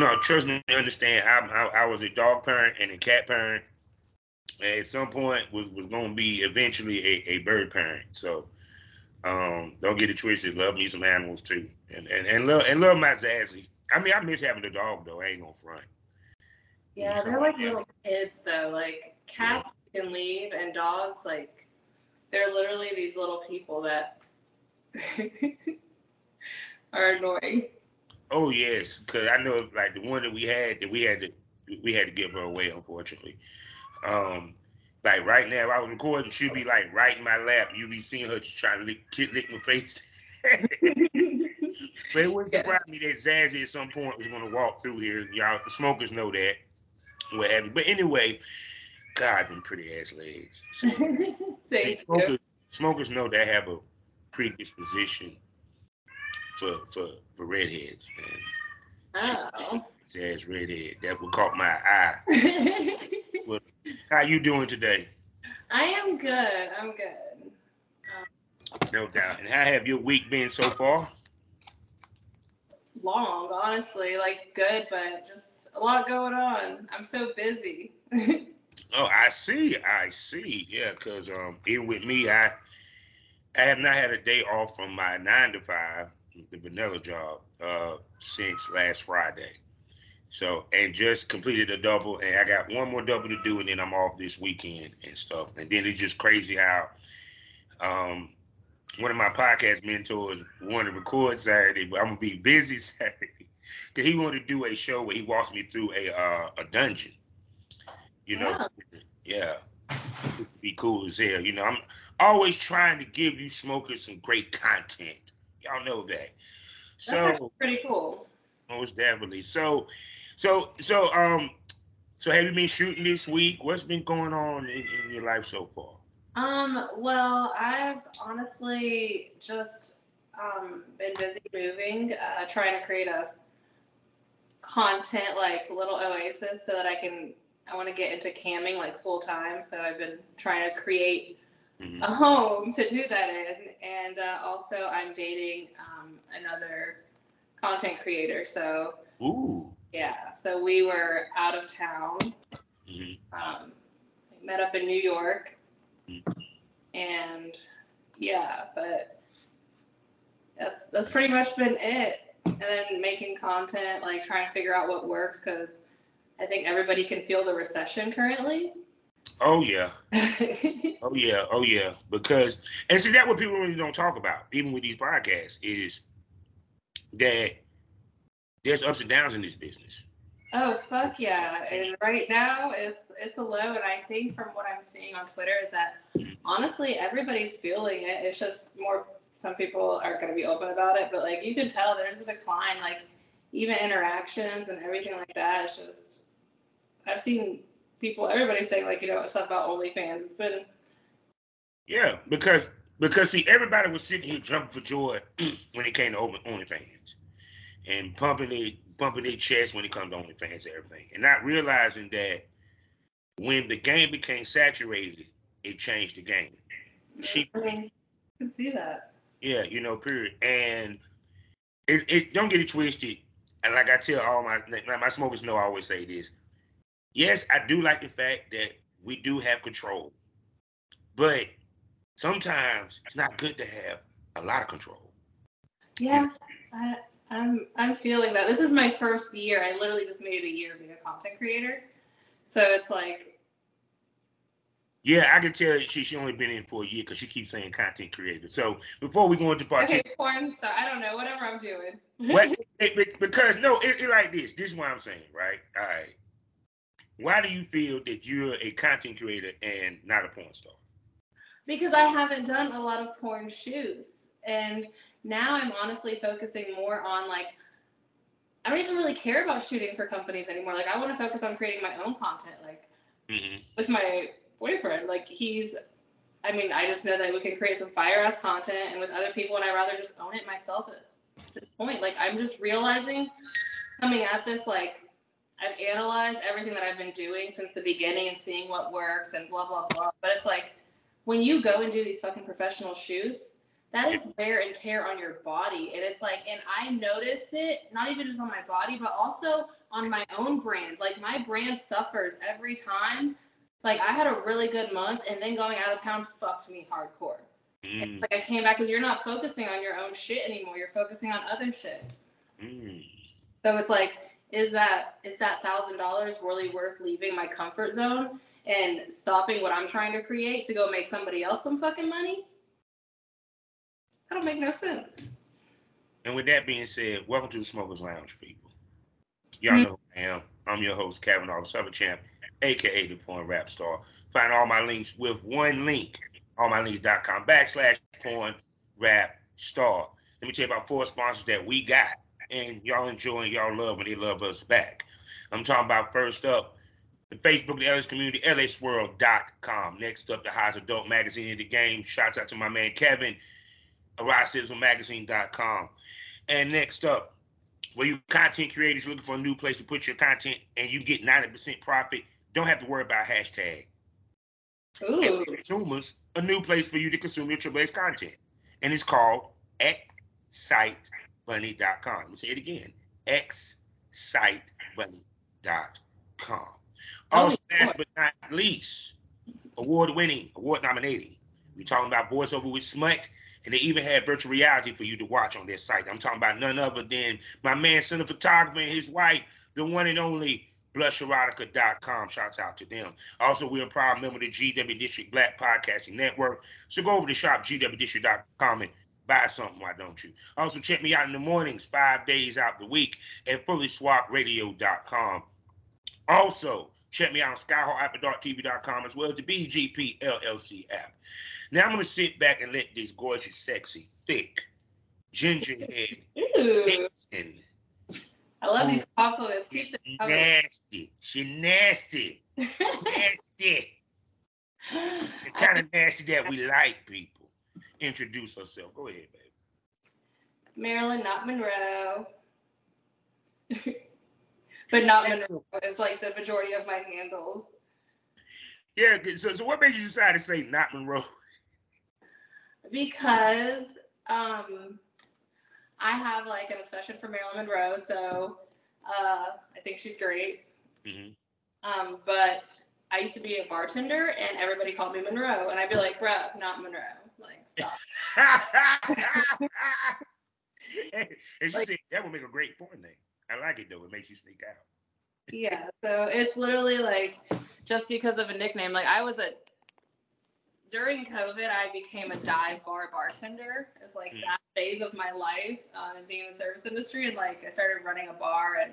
no, trust me, understand. I, I, I was a dog parent and a cat parent. And at some point was was going to be eventually a, a bird parent. So um, don't get it twisted. Love me some animals too, and and and love and love my Zazzy. I mean, I miss having a dog though. I ain't gonna front. Yeah, they're like little kids though. Like cats can leave, and dogs like they're literally these little people that are annoying. Oh yes, because I know like the one that we had that we had to we had to give her away unfortunately. Um, like right now, I was recording, she'd be like right in my lap. You'd be seeing her trying to lick, lick my face. but it wouldn't surprise me that Zazzy at some point was gonna walk through here. Y'all, the smokers know that. What have you? But anyway, God, them pretty ass legs. So, see, smokers, smokers know they have a predisposition for for for redheads. And oh. Says redhead. That what caught my eye. well, how you doing today? I am good. I'm good. Um, no doubt. And how have your week been so far? Long, honestly. Like good, but just a lot going on. I'm so busy. oh, I see. I see. Yeah, because um, even with me, I I have not had a day off from my nine to five the vanilla job uh, since last Friday. So and just completed a double, and I got one more double to do, and then I'm off this weekend and stuff. And then it's just crazy how um, one of my podcast mentors wanted to record Saturday, but I'm gonna be busy Saturday because he wanted to do a show where he walks me through a uh, a dungeon. You know, yeah, yeah. be cool as hell. You know, I'm always trying to give you smokers some great content. Y'all know that. So That's pretty cool. Most definitely. So, so, so, um, so have you been shooting this week? What's been going on in, in your life so far? Um, well, I've honestly just um, been busy moving, uh, trying to create a content like little oasis so that I can I want to get into camming like full time. So I've been trying to create mm-hmm. a home to do that in. And uh, also, I'm dating um, another content creator. So, Ooh. yeah. So we were out of town. Mm-hmm. Um, met up in New York. Mm-hmm. And yeah, but that's that's pretty much been it. And then making content, like trying to figure out what works, because I think everybody can feel the recession currently. Oh yeah. oh yeah. Oh yeah. Because and see that what people really don't talk about, even with these podcasts, is that there's ups and downs in this business. Oh fuck yeah! And right now it's it's a low, and I think from what I'm seeing on Twitter is that honestly everybody's feeling it. It's just more some people are going to be open about it, but like you can tell there's a decline. Like even interactions and everything like that. It's just I've seen people, everybody's saying like, you know, stuff about OnlyFans. It's been. Yeah, because because see, everybody was sitting here jumping for joy when it came to OnlyFans, and pumping it, pumping their chest when it comes to OnlyFans and everything, and not realizing that when the game became saturated, it changed the game. She, I mean, can see that. Yeah, you know, period. And it, it don't get it twisted. And like I tell all my my smokers know, I always say this: yes, I do like the fact that we do have control, but sometimes it's not good to have a lot of control. Yeah, I, I'm I'm feeling that. This is my first year. I literally just made it a year being a content creator, so it's like. Yeah, I can tell she she only been in for a year because she keeps saying content creator. So before we go into part okay, two, porn star. I don't know, whatever I'm doing. what? Because no, it, it like this. This is what I'm saying, right? All right why do you feel that you're a content creator and not a porn star? Because I haven't done a lot of porn shoots. And now I'm honestly focusing more on like, I don't even really care about shooting for companies anymore. Like, I want to focus on creating my own content. Like, mm-hmm. with my boyfriend, like, he's, I mean, I just know that we can create some fire ass content and with other people, and I rather just own it myself at this point. Like, I'm just realizing coming at this, like, I've analyzed everything that I've been doing since the beginning and seeing what works and blah blah blah. But it's like when you go and do these fucking professional shoots, that is wear and tear on your body. And it's like, and I notice it not even just on my body, but also on my own brand. Like my brand suffers every time. Like I had a really good month, and then going out of town fucked me hardcore. Mm, Like I came back because you're not focusing on your own shit anymore. You're focusing on other shit. mm. So it's like, is that is that thousand dollars really worth leaving my comfort zone and stopping what I'm trying to create to go make somebody else some fucking money? That don't make no sense. And with that being said, welcome to the Smokers Lounge, people. Y'all Mhm. know who I am. I'm your host, Kavanaugh, the Summer Champ, aka the Porn Rap Star. Find all my links with one link, allmylinks.com backslash Porn Rap Star. Let me tell you about four sponsors that we got, and y'all enjoy y'all love and they love us back. I'm talking about first up, the Facebook, the LS community, lsswirl.com. Next up, the highest adult magazine in the game. Shouts out to my man Kevin, Magazine.com. And next up, where you content creators looking for a new place to put your content and you get 90% profit, don't have to worry about hashtag. And Ooh. for consumers, a new place for you to consume your Triple X content. And it's called xsitebunny.com. Let me say it again. xsitebunny.com. Oh, also, last but not least, award winning, award nominating. We're talking about voiceover with Smut, and they even had virtual reality for you to watch on their site. I'm talking about none other than my man, Center Photographer, and his wife, the one and only blusherotica.com. Shouts out to them. Also, we're a proud member of the GW District Black Podcasting Network. So go over to shopgwdistrict.com and buy something, why don't you? Also, check me out in the mornings, five days out the week at fullyswapradio.com. Also, check me out on skyhawk.tv.com as well as the BGP LLC app. Now I'm going to sit back and let this gorgeous, sexy, thick, ginger head Ooh. vixen I love these compliments. Keep nasty. She nasty. Nasty. The kind of nasty that we like, people. Introduce herself. Go ahead, baby. Marilyn, not Monroe. but not Monroe is like the majority of my handles. Yeah, so, so what made you decide to say not Monroe? because um I have like an obsession for Marilyn Monroe, so uh, I think she's great. Mhm. Um, but I used to be a bartender, and everybody called me Monroe, and I'd be like, "Bruh, not Monroe." Like, stop. and she Like- said that would make a great porn name. I like it though. It makes you sneak out. yeah. So it's literally like just because of a nickname. Like I was a during COVID, I became a dive bar bartender. It's like Mm. that phase of my life um, being in the service industry, and like I started running a bar, and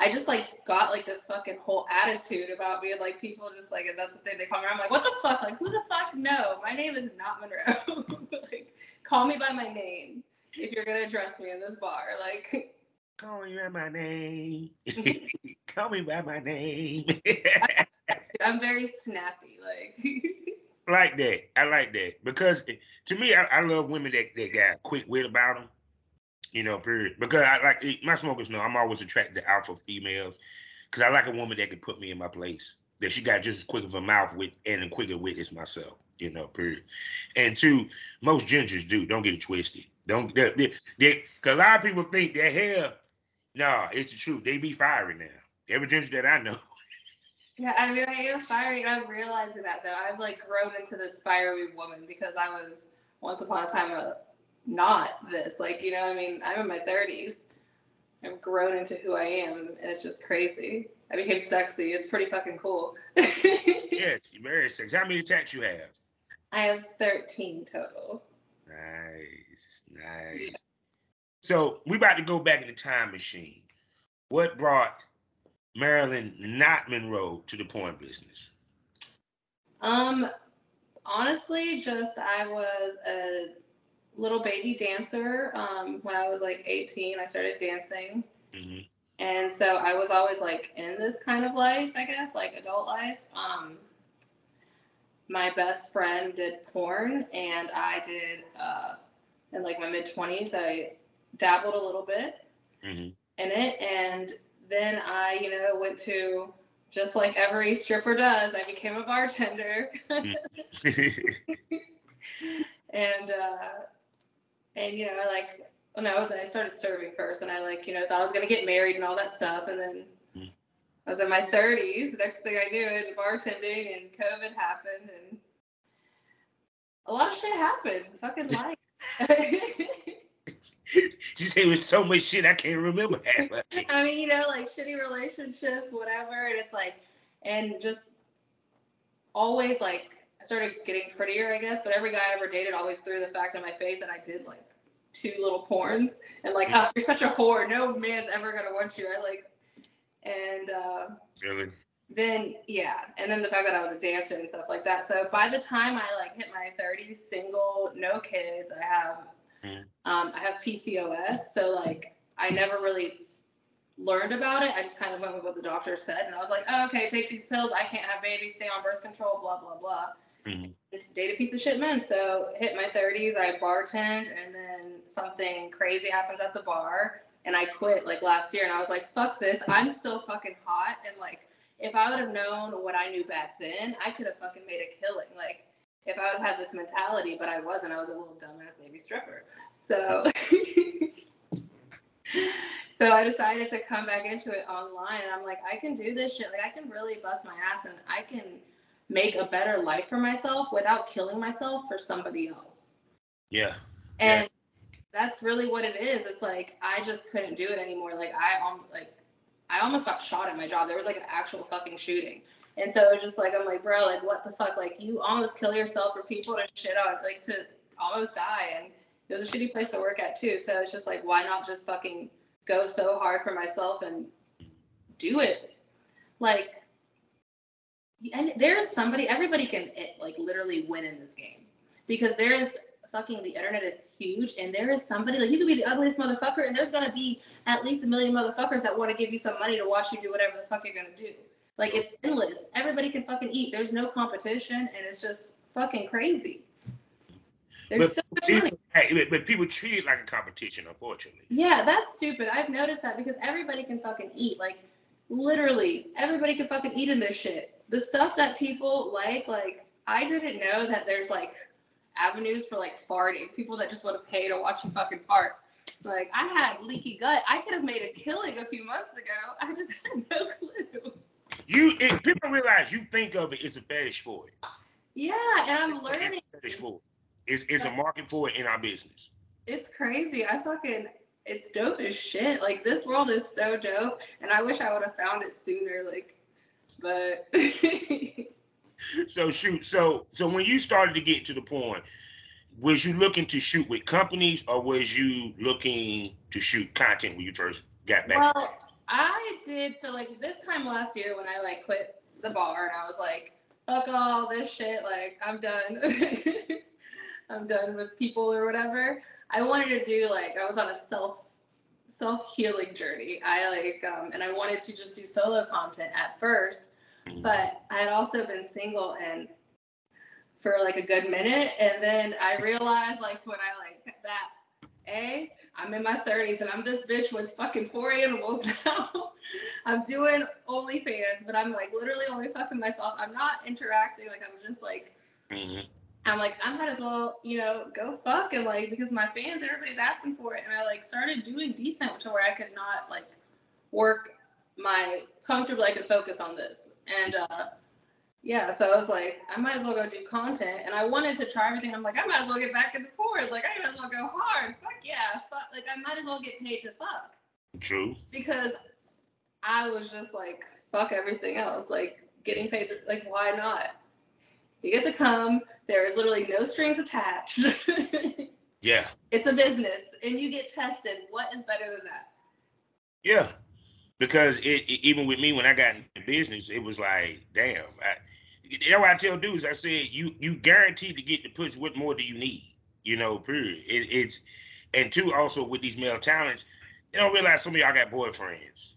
I just like got like this fucking whole attitude about being like people just like, and that's the thing they call me. I'm like, what the fuck? Like, who the fuck? No, my name is not Monroe. like, call me by my name if you're gonna address me in this bar. Like, Call me by my name. Call me by my name. I'm very snappy. Like, like that. I like that because eh, to me, I, I love women that, that got quick wit about them. You know, period. Because I like my smokers know I'm always attracted to alpha females because I like a woman that can put me in my place. That she got just as quick of a mouth with and a quicker wit as myself. You know, period. And two, most gingers do. Don't get it twisted. Don't they, they, they, cause a lot of people think that hell. No, it's the truth. They be fiery now. Every ginger that I know. Yeah, I mean, I am fiery, and I'm realizing that though. I've like grown into this fiery woman because I was once upon a time a not this. Like, you know, I mean, I'm in my 30s. I've grown into who I am, and it's just crazy. I became sexy. It's pretty fucking cool. Yes, very sexy. How many attacks you have? I have 13 total. Nice, nice. So we about to go back in the time machine. What brought Marilyn, not Monroe, to the porn business? Um, honestly, just I was a little baby dancer. Um, when I was like 18, I started dancing. hmm And so I was always like in this kind of life, I guess, like adult life. Um, my best friend did porn, and I did uh, in like my mid 20s. I dabbled a little bit hmm in it, and then I, you know, went to just like every stripper does. I became a bartender, and uh, and you know, like when I was I started serving first, and I like you know thought I was gonna get married and all that stuff, and then Mm. I was in my 30s. The next thing I knew, it bartending and COVID happened, and a lot of shit happened. Fucking life. She said it was so much shit I can't remember half of it. I mean, you know, like shitty relationships, whatever, and it's like, and just always like I started getting prettier, I guess. But every guy I ever dated always threw the fact in my face that I did like two little porns, and like, oh, you're such a whore. No man's ever gonna want you. I like, and uh, Really? then yeah, and then the fact that I was a dancer and stuff like that. So by the time I like hit my 30s, single, no kids, I have Mhm. um, I have PCOS. So like I never really learned about it. I just kind of went with what the doctor said, and I was like, oh, okay, take these pills. I can't have babies. Stay on birth control. Blah blah blah. Mhm. Date a piece of shit man. So hit my 30s, I bartend, and then something crazy happens at the bar, and I quit like last year. And I was like, fuck this. I'm still fucking hot, and like if I would have known what I knew back then, I could have fucking made a killing. Like if I would have had this mentality, but I wasn't. I was a little dumbass baby stripper. So so I decided to come back into it online and I'm like, I can do this shit. Like I can really bust my ass and I can make a better life for myself without killing myself for somebody else. Yeah. And that's really what it is. It's like I just couldn't do it anymore. Like I um like I almost got shot at my job. There was like an actual fucking shooting. And so it was just like I'm like, bro, like what the fuck? Like you almost kill yourself for people to shit on, like to almost die. And it was a shitty place to work at too. So it's just like, why not just fucking go so hard for myself and do it? Like, and there's somebody, everybody can like literally win in this game because there's fucking the internet is huge and there is somebody like you could be the ugliest motherfucker and there's gonna be at least a million motherfuckers that want to give you some money to watch you do whatever the fuck you're gonna do. Like it's endless. Everybody can fucking eat. There's no competition and it's just fucking crazy. There's But so much money. hey, but people treat it like a competition, unfortunately. Yeah, that's stupid. I've noticed that because everybody can fucking eat. Like, literally, everybody can fucking eat in this shit. The stuff that people like, like, I didn't know that there's like avenues for like farting. People that just want to pay to watch you fucking fart. Like, I had leaky gut. I could have made a killing a few months ago. I just had no clue. You if people realize you think of it as a fetish for it. Yeah, and I'm learning. It's a fetish for it. It's, it's a market for it in our business. It's crazy. I fucking it's dope as shit. Like this world is so dope, and I wish I would have found it sooner. Like, but So shoot, so so when you started to get to the point, was you looking to shoot with companies or was you looking to shoot content when you first got back? well, I did so like this time last year when I like quit the bar and I was like, fuck all this shit. Like I'm done. I'm done with people or whatever. I wanted to do like I was on a self self healing journey. I like um, and I wanted to just do solo content at first but I had also been single and for like a good minute, and then I realized like when I like that, a I'm in my 30s and I'm this bitch with fucking four animals now. I'm doing OnlyFans, but I'm like literally only fucking myself. I'm not interacting. Like I'm just like Mhm. I'm like, I might as well, you know, go fuck and like because my fans, everybody's asking for it, and I like started doing decent to where I could not like work my comfortably. I could focus on this, and uh, yeah, so I was like, I might as well go do content, and I wanted to try everything. I'm like, I might as well get back in the porn. Like I might as well go hard. Fuck yeah, fuck. Like I might as well get paid to fuck True. because I was just like, fuck everything else. Like getting paid, to, like why not? You get to come. There is literally no strings attached. Yeah. it's a business, and you get tested. What is better than that? Yeah. Because it, it- even with me when I got into business, it was like, damn. I, that's why I tell dudes, I said, you you guaranteed to get the push. What more do you need? You know, period. It, it's and two also with these male talents, they don't realize some of y'all got boyfriends,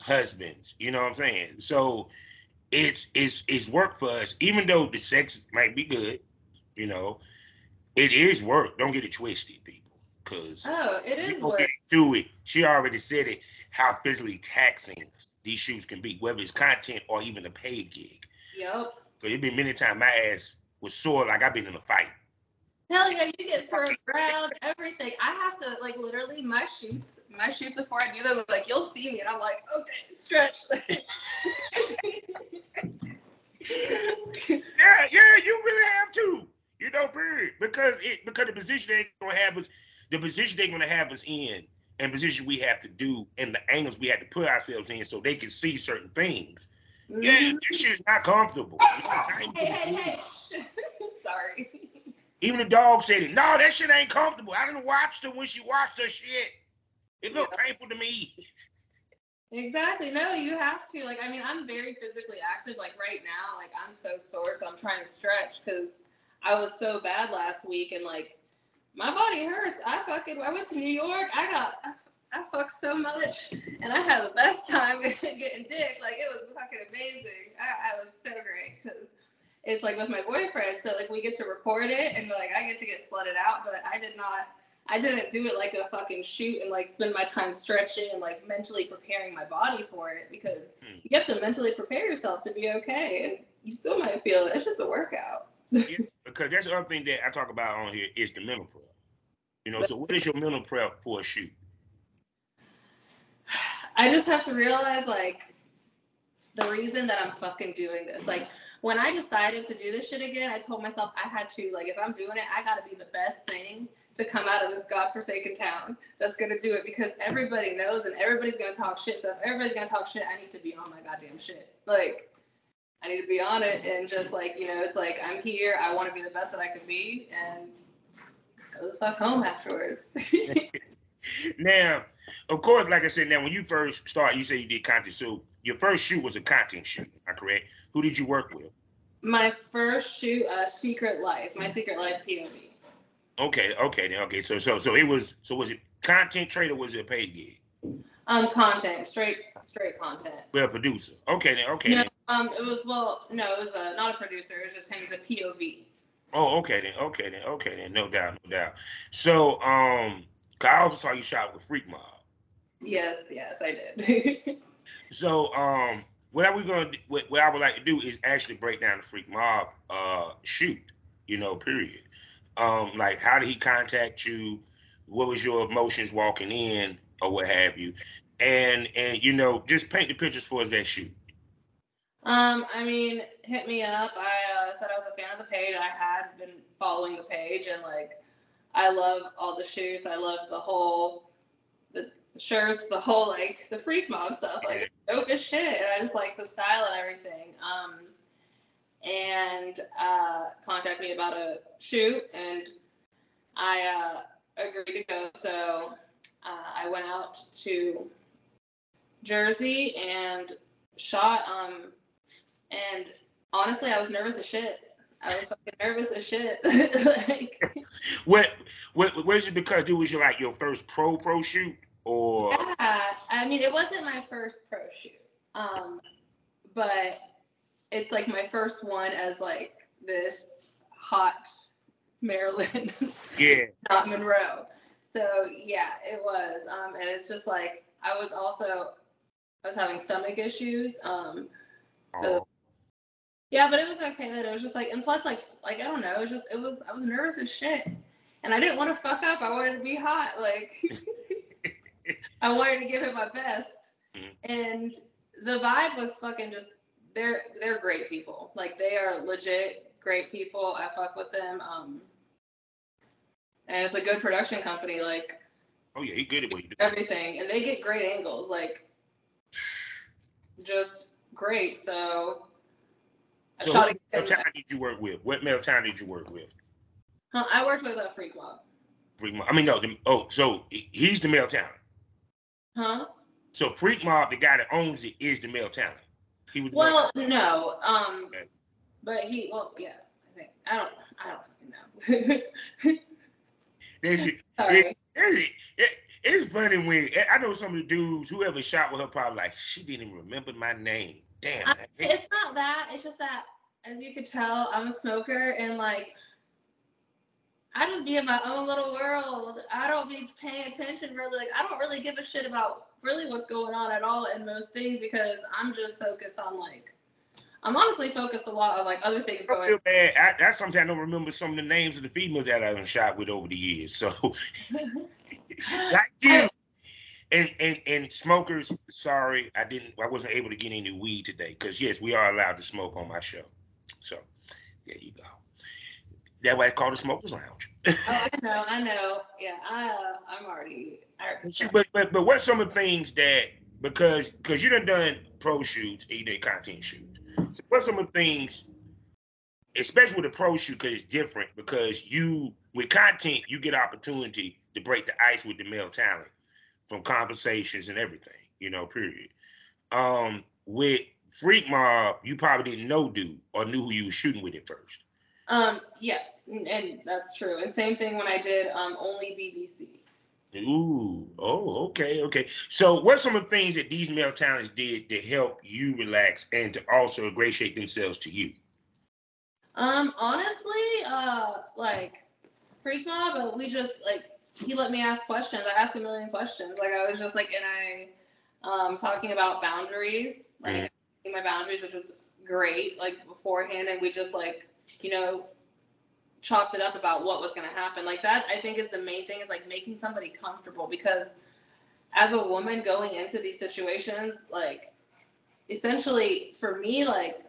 husbands. You know what I'm saying? So it's it's it's work for us, even though the sex might be good. You know, it is work. Don't get it twisted, people. Cause Oh, it is work. into it. She already said it. How physically taxing these shoots can be, whether it's content or even a paid gig. Yep. Cause it been many times my ass was sore like I've been in a fight. Hell yeah, you get thrown around, everything. I have to like literally my shoots, my shoots before I do them, like you'll see me and I'm like, okay, stretch. yeah, yeah, you really have to. You know, period. Because it because the position they're gonna have us, the position they're gonna have us in, and position we have to do, and the angles we have to put ourselves in, so they can see certain things. Mm-hmm. Yeah, this shit is not comfortable. hey, hey, hey. Sorry. Even the dog said it. No, that shit ain't comfortable. I didn't watch her when she watched her shit. It looked yeah. painful to me. Exactly. No, you have to. Like, I mean, I'm very physically active. Like right now, like I'm so sore, so I'm trying to stretch because I was so bad last week, and like my body hurts. I fucking I went to New York. I got I fucked so much, and I had the best time getting dick. Like it was fucking amazing. I, I was so great because it's like with my boyfriend. So like we get to record it, and like I get to get slutted out, but I did not. I didn't do it like a fucking shoot and like spend my time stretching and like mentally preparing my body for it because hmm. you have to mentally prepare yourself to be okay, and you still might feel it. It's just a workout. Because that's the other thing that I talk about on here is the mental prep. You know, so what is your mental prep for a shoot? I just have to realize like the reason that I'm fucking doing this. Like when I decided to do this shit again, I told myself I had to like if I'm doing it, I gotta be the best thing to come out of this godforsaken town that's gonna do it because everybody knows and everybody's gonna talk shit. So if everybody's gonna talk shit, I need to be on my goddamn shit. Like I need to be on it and just like, you know, it's like I'm here, I wanna be the best that I can be and go the fuck home afterwards. now, of course, like I said, now when you first start, you say you did content. So your first shoot was a content shoot, am I correct? Who did you work with? My first shoot, uh, Secret Life, my Secret Life POV. Okay, okay, then okay. So so so it was so was it content trade or was it a paid gig? Um, content, straight straight content. Well, producer. Okay then, okay. No. Um, it was well, no, it was a, not a producer. It was just him. He's a POV. Oh, okay then, okay then, okay then, no doubt, no doubt. So, um, I also saw you shot with Freak Mob. Yes, yes, I did. so, um, what are we gonna? What, what I would like to do is actually break down the Freak Mob uh shoot. You know, period. Um, like how did he contact you? What was your emotions walking in, or what have you? And and you know, just paint the pictures for us that shoot. Um, I mean, hit me up. I uh, said I was a fan of the page. I had been following the page, and like, I love all the shoots. I love the whole the shirts, the whole like the freak mob stuff. Like, dope as shit. And I just like the style and everything. Um, and uh, contact me about a shoot, and I uh, agreed to go. So uh, I went out to Jersey and shot um and honestly, I was nervous as shit. I was fucking nervous as shit. like, what, what, was it because it was your like your first pro pro shoot or? Yeah, I mean, it wasn't my first pro shoot, um, but it's like my first one as like this hot Marilyn. Yeah. not Monroe. So yeah, it was, um, and it's just like I was also I was having stomach issues, um, so. Oh yeah, but it was okay that it was just like, and plus, like, like I don't know, it was just, it was, I was nervous as shit, and I didn't want to fuck up. I wanted to be hot, like, I wanted to give it my best, mm-hmm. and the vibe was fucking just, they're, they're great people, like they are legit great people. I fuck with them, um, and it's a good production company, like. Oh yeah, he good at what he does. Everything, and they get great angles, like, just great. So so what male talent did you work with? What male talent did you work with? Huh, I worked with a Freak Mob. Freak Mob. I mean, no. The, oh, so he's the male talent. Huh? So Freak Mob, the guy that owns it, is the male talent. He was. Well, no. Um, okay. but he. Well, yeah. I think I don't. I don't fucking know. There's, Sorry. It, it, it's funny when I know some of the dudes, whoever shot with her, probably like she didn't even remember my name. Damn. I, it's not that. It's just that, as you could tell, I'm a smoker and like, I just be in my own little world. I don't be paying attention really. Like, I don't really give a shit about really what's going on at all in most things because I'm just focused on like, I'm honestly focused a lot on like other things I going. feel bad. I, sometimes I don't remember some of the names of the females that I've shot with over the years. So thank you. And, and and smokers, sorry, I didn't I wasn't able to get any weed today. Cause yes, we are allowed to smoke on my show. So there you go. That's why it's called the Smokers Lounge. oh, I know, I know. Yeah, I uh, I'm already. But, but but what's some of the things that because because you done done pro shoots, you did content shoots. So what's some of the things, especially with the pro shoot, because it's different because you with content you get opportunity to break the ice with the male talent from conversations and everything, you know, period. Um, with Freak Mob, you probably didn't know dude or knew who you were shooting with at first. Um, yes, and, that's true. And same thing when I did um only BBC. Ooh, oh, okay, okay. So, what's some of the things that these male talents did to help you relax and to also ingratiate themselves to you? Um, honestly, uh, like Freak Mob, uh, we just like he let me ask questions. I asked a million questions. Like I was just like, and I, um, talking about boundaries, like Mhm. my boundaries, which was great, like beforehand, and we just like, you know, chopped it up about what was gonna happen. Like that, I think is the main thing is like making somebody comfortable because as a woman going into these situations, like essentially for me, like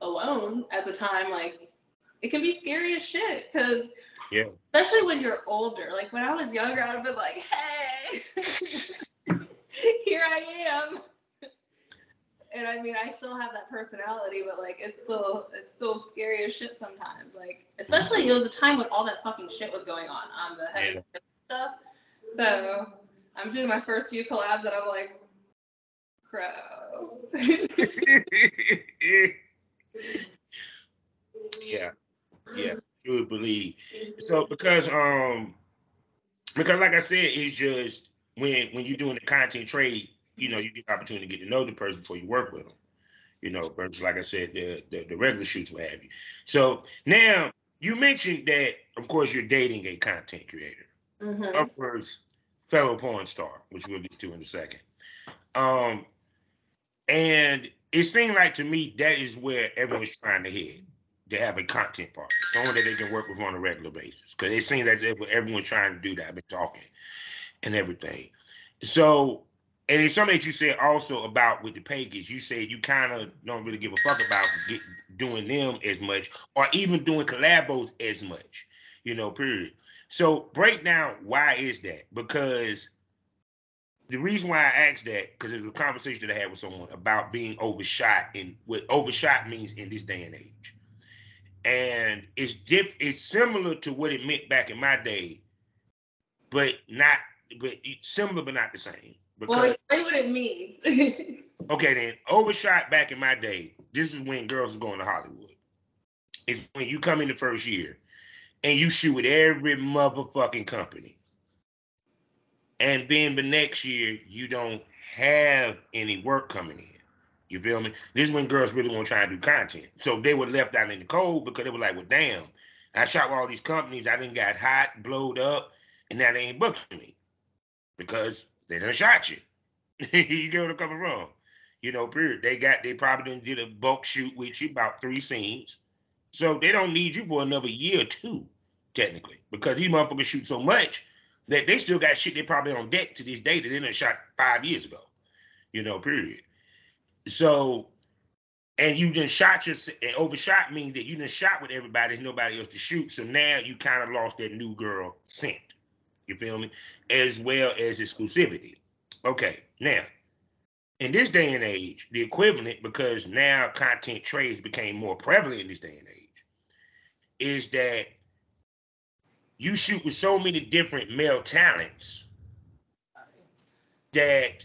alone at the time, like it can be scary as shit because Yeah. especially when you're older. Like when I was younger, I'd have been like, hey, here I am. And I mean, I still have that personality, but like, it's still, it's still scary as shit sometimes. Like, especially it was a time when all that fucking shit was going on on the heavy Yeah. stuff. So I'm doing my first few collabs, and I'm like, crow. yeah, yeah, you would believe. So because um because like I said, it's just when when you're doing the content trade, you know, you get the opportunity to get to know the person before you work with them. You know, versus like I said, the the, the regular shoots what have you. So now you mentioned that of course you're dating a content creator. Mhm. Of course, fellow porn star, which we'll get to in a second. Um, and it seemed like to me that is where everyone's trying to head to have a content partner, someone that they can work with on a regular basis. Because it seems like everyone's trying to do that. I've been talking and everything. So, and it's something that you said also about with the pages. You said you kind of don't really give a fuck about get, doing them as much, or even doing collabos as much. You know, period. So break down why is that? Because the reason why I asked that, because there's a conversation that I had with someone about being overshot and what overshot means in this day and age. And it's diff it's similar to what it meant back in my day, but not but similar but not the same. Well, explain what it means. okay then, overshot back in my day, this is when girls were going to Hollywood. It's when you come in the first year and you shoot with every motherfucking company. And then the next year, you don't have any work coming in. You feel me? This is when girls really want to try and do content. So they were left out in the cold because they were like, well, damn, I shot with all these companies. I didn't got hot, blowed up, and now they ain't booking me because they done shot you. you get what I'm coming from? You know, period. They got, they probably done did a bulk shoot with you, about three scenes. So they don't need you for another year or two, technically, because these motherfuckers shoot so much that they still got shit they probably on deck to this day that they done shot five years ago. You know, period. So, and you just shot your and overshot means that you just shot with everybody, nobody else to shoot. So now you kind of lost that new girl scent. You feel me? As well as exclusivity. Okay, now in this day and age, the equivalent, because now content trades became more prevalent in this day and age, is that you shoot with so many different male talents that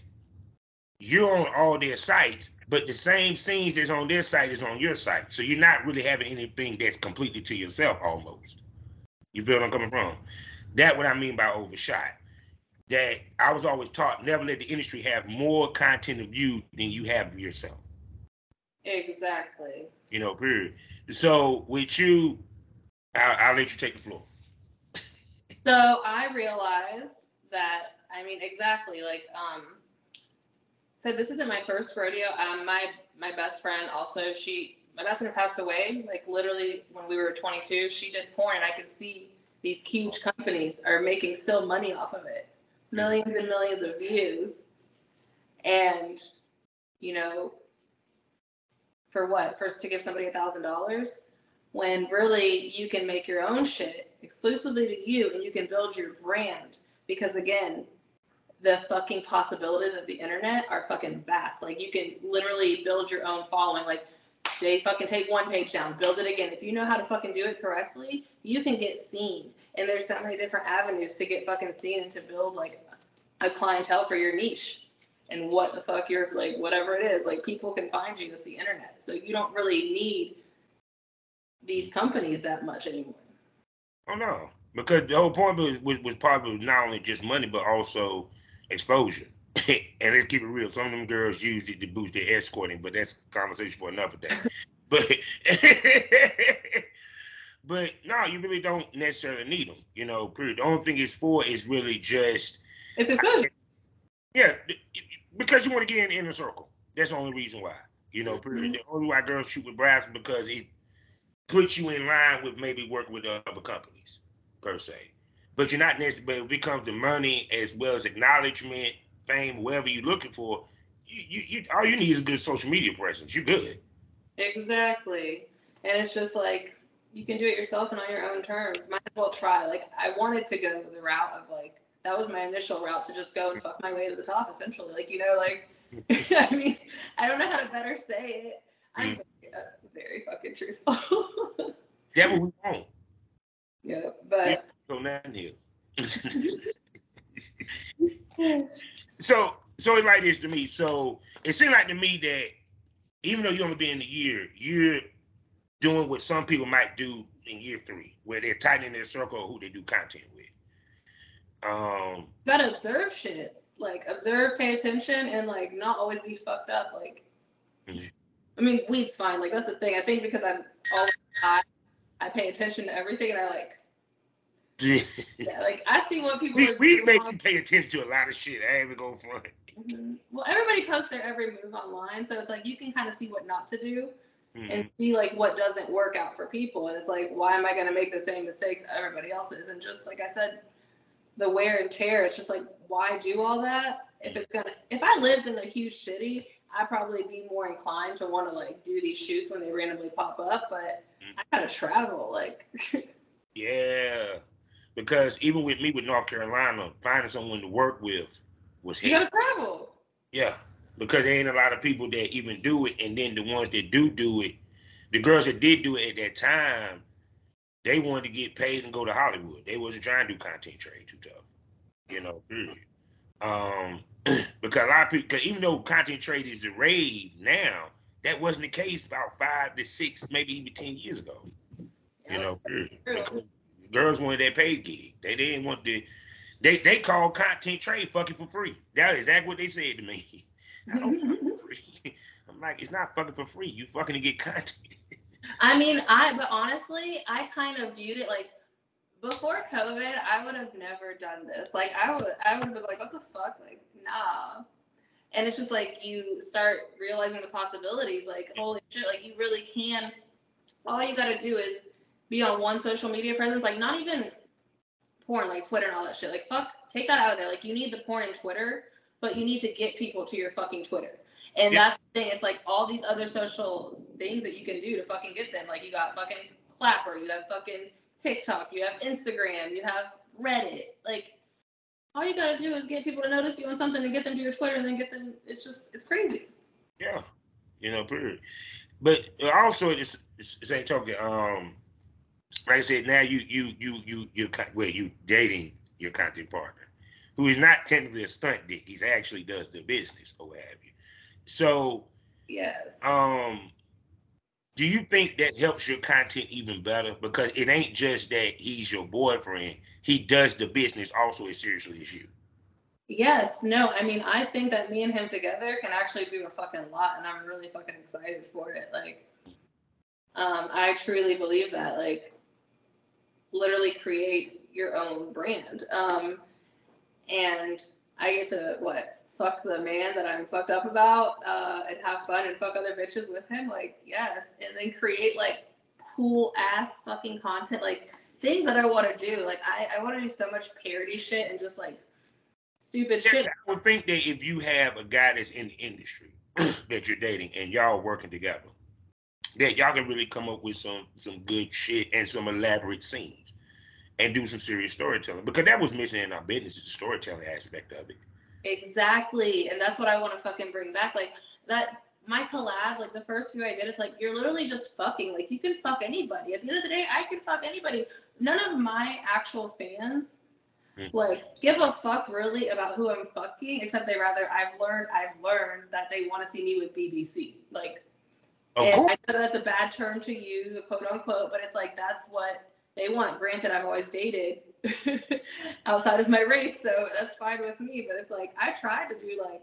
you're on all their sites, but the same scenes that's on their site is on your site. So you're not really having anything that's completely to yourself almost. You feel what I'm coming from? That what I mean by overshot. That I was always taught never let the industry have more content of you than you have of yourself. exactly. You know, period. So with you, I'll, I'll let you take the floor. So I realized that I mean exactly like um so this isn't my first rodeo. Um my my best friend also she my best friend passed away, like literally when we were 22, she did porn. And I could see these huge companies are making still money off of it, millions and millions of views. And, you know, for what? First to give somebody a thousand dollars when really you can make your own shit exclusively to you and you can build your brand. Because again, the fucking possibilities of the internet are fucking vast. Like you can literally build your own following. Like they fucking take one page down, build it again. If you know how to fucking do it correctly, you can get seen. And there's so many different avenues to get fucking seen and to build like a clientele for your niche and what the fuck you're like whatever it is. Like people can find you. It's the internet. So you don't really need these companies that much anymore. Oh no, because the whole point was, was, was probably not only just money, but also exposure. and let's keep it real. Some of them girls use it to boost their escorting, but that's a conversation for another day. but but no, you really don't necessarily need them. You know, period. The only thing it's for is really just it's exposure. Yeah, because you want to get in, the a circle. That's the only reason why. You know, period. Mm-hmm. The only why girls shoot with brass is because it puts you in line with maybe working with other companies per se. But you're not necessarily. But if it comes to money as well as acknowledgement, fame, whatever you're looking for, you, you, you all you need is a good social media presence. You're good. Exactly, and it's just like you can do it yourself and on your own terms. Might as well try. Like I wanted to go the route of like that was my initial route to just go and fuck my way to the top, essentially. Like you know, like I mean, I don't know how to better say it. I'm mm. very, uh, very fucking truthful. That's what we want. Yeah, but go down here. so so it's like this to me. So it seems like to me that even though you only been in a year, you're doing what some people might do in year three, where they're tightening their circle of who they do content with. Um, you gotta observe shit. Like observe, pay attention, and like not always be fucked up. Like, mm-hmm. I mean, weed's fine. Like that's the thing. I think because I'm always high, I pay attention to everything, and I like. Yeah, like I see what people. We, we make you pay attention to a lot of shit. I ain't even going for it. Mm-hmm. Well, everybody posts their every move online, so it's like you can kind of see what not to do. Mm-hmm. and see like what doesn't work out for people and it's like why am i going to make the same mistakes everybody else is and just like i said the wear and tear. It's just like, why do all that? If it's gonna, if I lived in a huge city, I'd probably be more inclined to want to like do these shoots when they randomly pop up. But mm. I gotta travel, like. yeah, because even with me with North Carolina, finding someone to work with was you gotta travel. Yeah, because there ain't a lot of people that even do it, and then the ones that do do it, the girls that did do it at that time, they wanted to get paid and go to Hollywood. They wasn't trying to do content trade too tough, you know. Um, because a lot of people, even though content trade is the rave now, that wasn't the case about five to six, maybe even ten years ago. You know. Because girls wanted that paid gig. They didn't want the. They they called content trade fucking for free. That is exactly what they said to me. I don't fucking for free. I'm like, it's not fucking for free. You fucking to get content. I mean, I but honestly, I kind of viewed it like before COVID, I would have never done this. Like I would I would have been like, what the fuck? Like, nah. And it's just like you start realizing the possibilities, like, holy shit, like you really can all you gotta do is be on one social media presence, like not even porn, like Twitter and all that shit. Like fuck, take that out of there. Like you need the porn and Twitter, but you need to get people to your fucking Twitter. And yeah. that's the thing. It's like all these other social things that you can do to fucking get them. Like you got fucking Clapper, you have fucking TikTok, you have Instagram, you have Reddit. Like all you gotta do is get people to notice you on something and get them to your Twitter and then get them. It's just it's crazy. Yeah, you know, period. But also, it's it's ain't talking. Um, like I said, now you you you you you well you dating your content partner, who is not technically a stunt dick. He's actually does the business or what have you. So yes. Um, do you think that helps your content even better? Because it ain't just that he's your boyfriend; he does the business also as seriously as you. Yes, no, I mean, I think that me and him together can actually do a fucking lot, and I'm really fucking excited for it. Like, um, I truly believe that. Like, literally create your own brand. Um, and I get to what fuck the man that I'm fucked up about uh, and have fun and fuck other bitches with him, like yes, and then create like cool ass fucking content, like things that I want to do. Like I, I want to do so much parody shit and just like stupid Yeah, shit. I would think that if you have a guy that's in the industry that you're dating and y'all working together, that y'all can really come up with some some good shit and some elaborate scenes and do some serious storytelling because that was missing in our business the storytelling aspect of it. Exactly. And that's what I want to fucking bring back. Like that my collabs, like the first few I did, it's like you're literally just fucking. Like you can fuck anybody. At the end of the day, I can fuck anybody. None of my actual fans Hmm. like give a fuck really about who I'm fucking, except they rather I've learned I've learned that they want to see me with BBC. Like Of and course. I know that's a bad term to use, a quote unquote, but it's like that's what they want. Granted, I've always dated outside of my race, so that's fine with me. But it's like I tried to do like,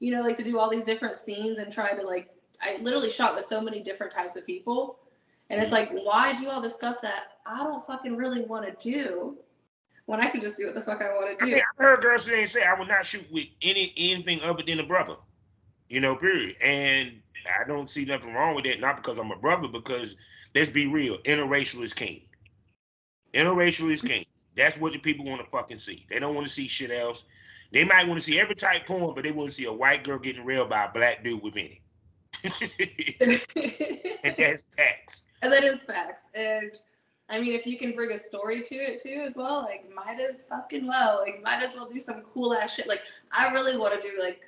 you know, like to do all these different scenes and try to like. I literally shot with so many different types of people, and it's like, why do all this stuff that I don't fucking really want to do when I can just do what the fuck I want to I do? mean, I heard girls today say I would not shoot with any anything other than a brother. You know, period. And I don't see nothing wrong with that, not because I'm a brother, because let's be real, interracial is king. Interracial is king. That's what the people want to fucking see. They don't want to see shit else. They might want to see every type porn, but they want to see a white girl getting railed by a black dude with Benny. and that's facts. And that is facts. And I mean, if you can bring a story to it too, as well, like might as fucking well. Like might as well do some cool ass shit. Like I really want to do like,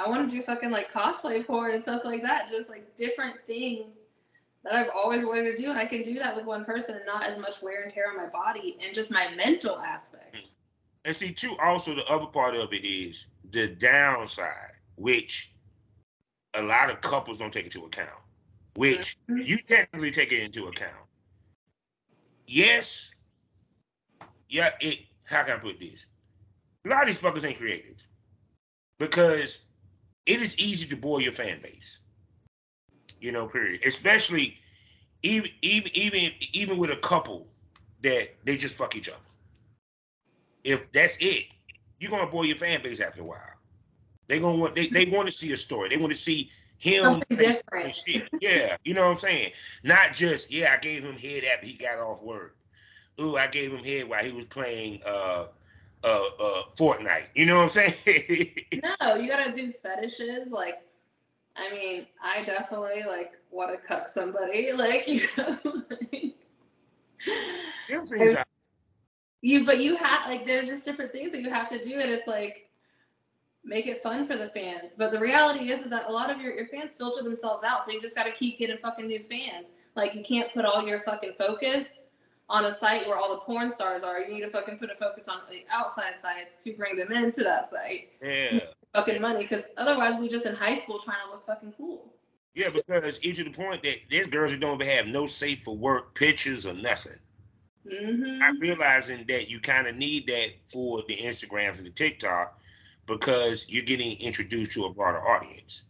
I want to do fucking like cosplay porn and stuff like that. Just like different things that I've always wanted to do, and I can do that with one person and not as much wear and tear on my body and just my mental aspect. And see, too, also the other part of it is the downside, which a lot of couples don't take into account, which Mhm. you technically take it into account. Yes, yeah, it how can I put this? A lot of these fuckers ain't creative. Because it is easy to bore your fan base. You know, period. Especially even even even even with a couple that they just fuck each other. If that's it, you're gonna bore your fan base after a while. They gonna want they, they want to see a story. They want to see him Something different. shit. Yeah, you know what I'm saying? Not just yeah, I gave him head after he got off work. Ooh, I gave him head while he was playing uh uh uh Fortnite. You know what I'm saying? No, you gotta do fetishes. Like, I mean, I definitely like want to cuck somebody. Like, you know, like, are- you but you have like there's just different things that you have to do and it's like make it fun for the fans but the reality is, is that a lot of your, your fans filter themselves out so you just got to keep getting fucking new fans like you can't put all your fucking focus on a site where all the porn stars are you need to fucking put a focus on the outside sites to bring them into that site yeah. fucking money because otherwise we just in high school trying to look fucking cool Yeah, because it's to the point that there's girls who don't even have no safe for work pictures or nothing. mm-hmm. I'm realizing that you kind of need that for the Instagrams and the TikTok because you're getting introduced to a broader audience.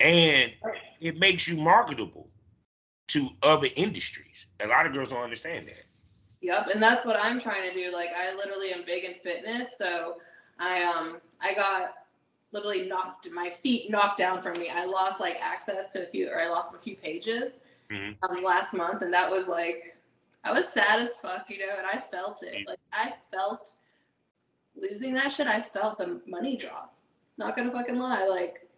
And it makes you marketable to other industries. A lot of girls don't understand that. Yep, and that's what I'm trying to do. Like I literally am big in fitness, so I um I got literally knocked my feet knocked down from me. I lost like access to a few or I lost a few pages Mhm. um, last month and that was like I was sad as fuck, you know, and I felt it. Like I felt losing that shit, I felt the money drop. Not gonna fucking lie. Like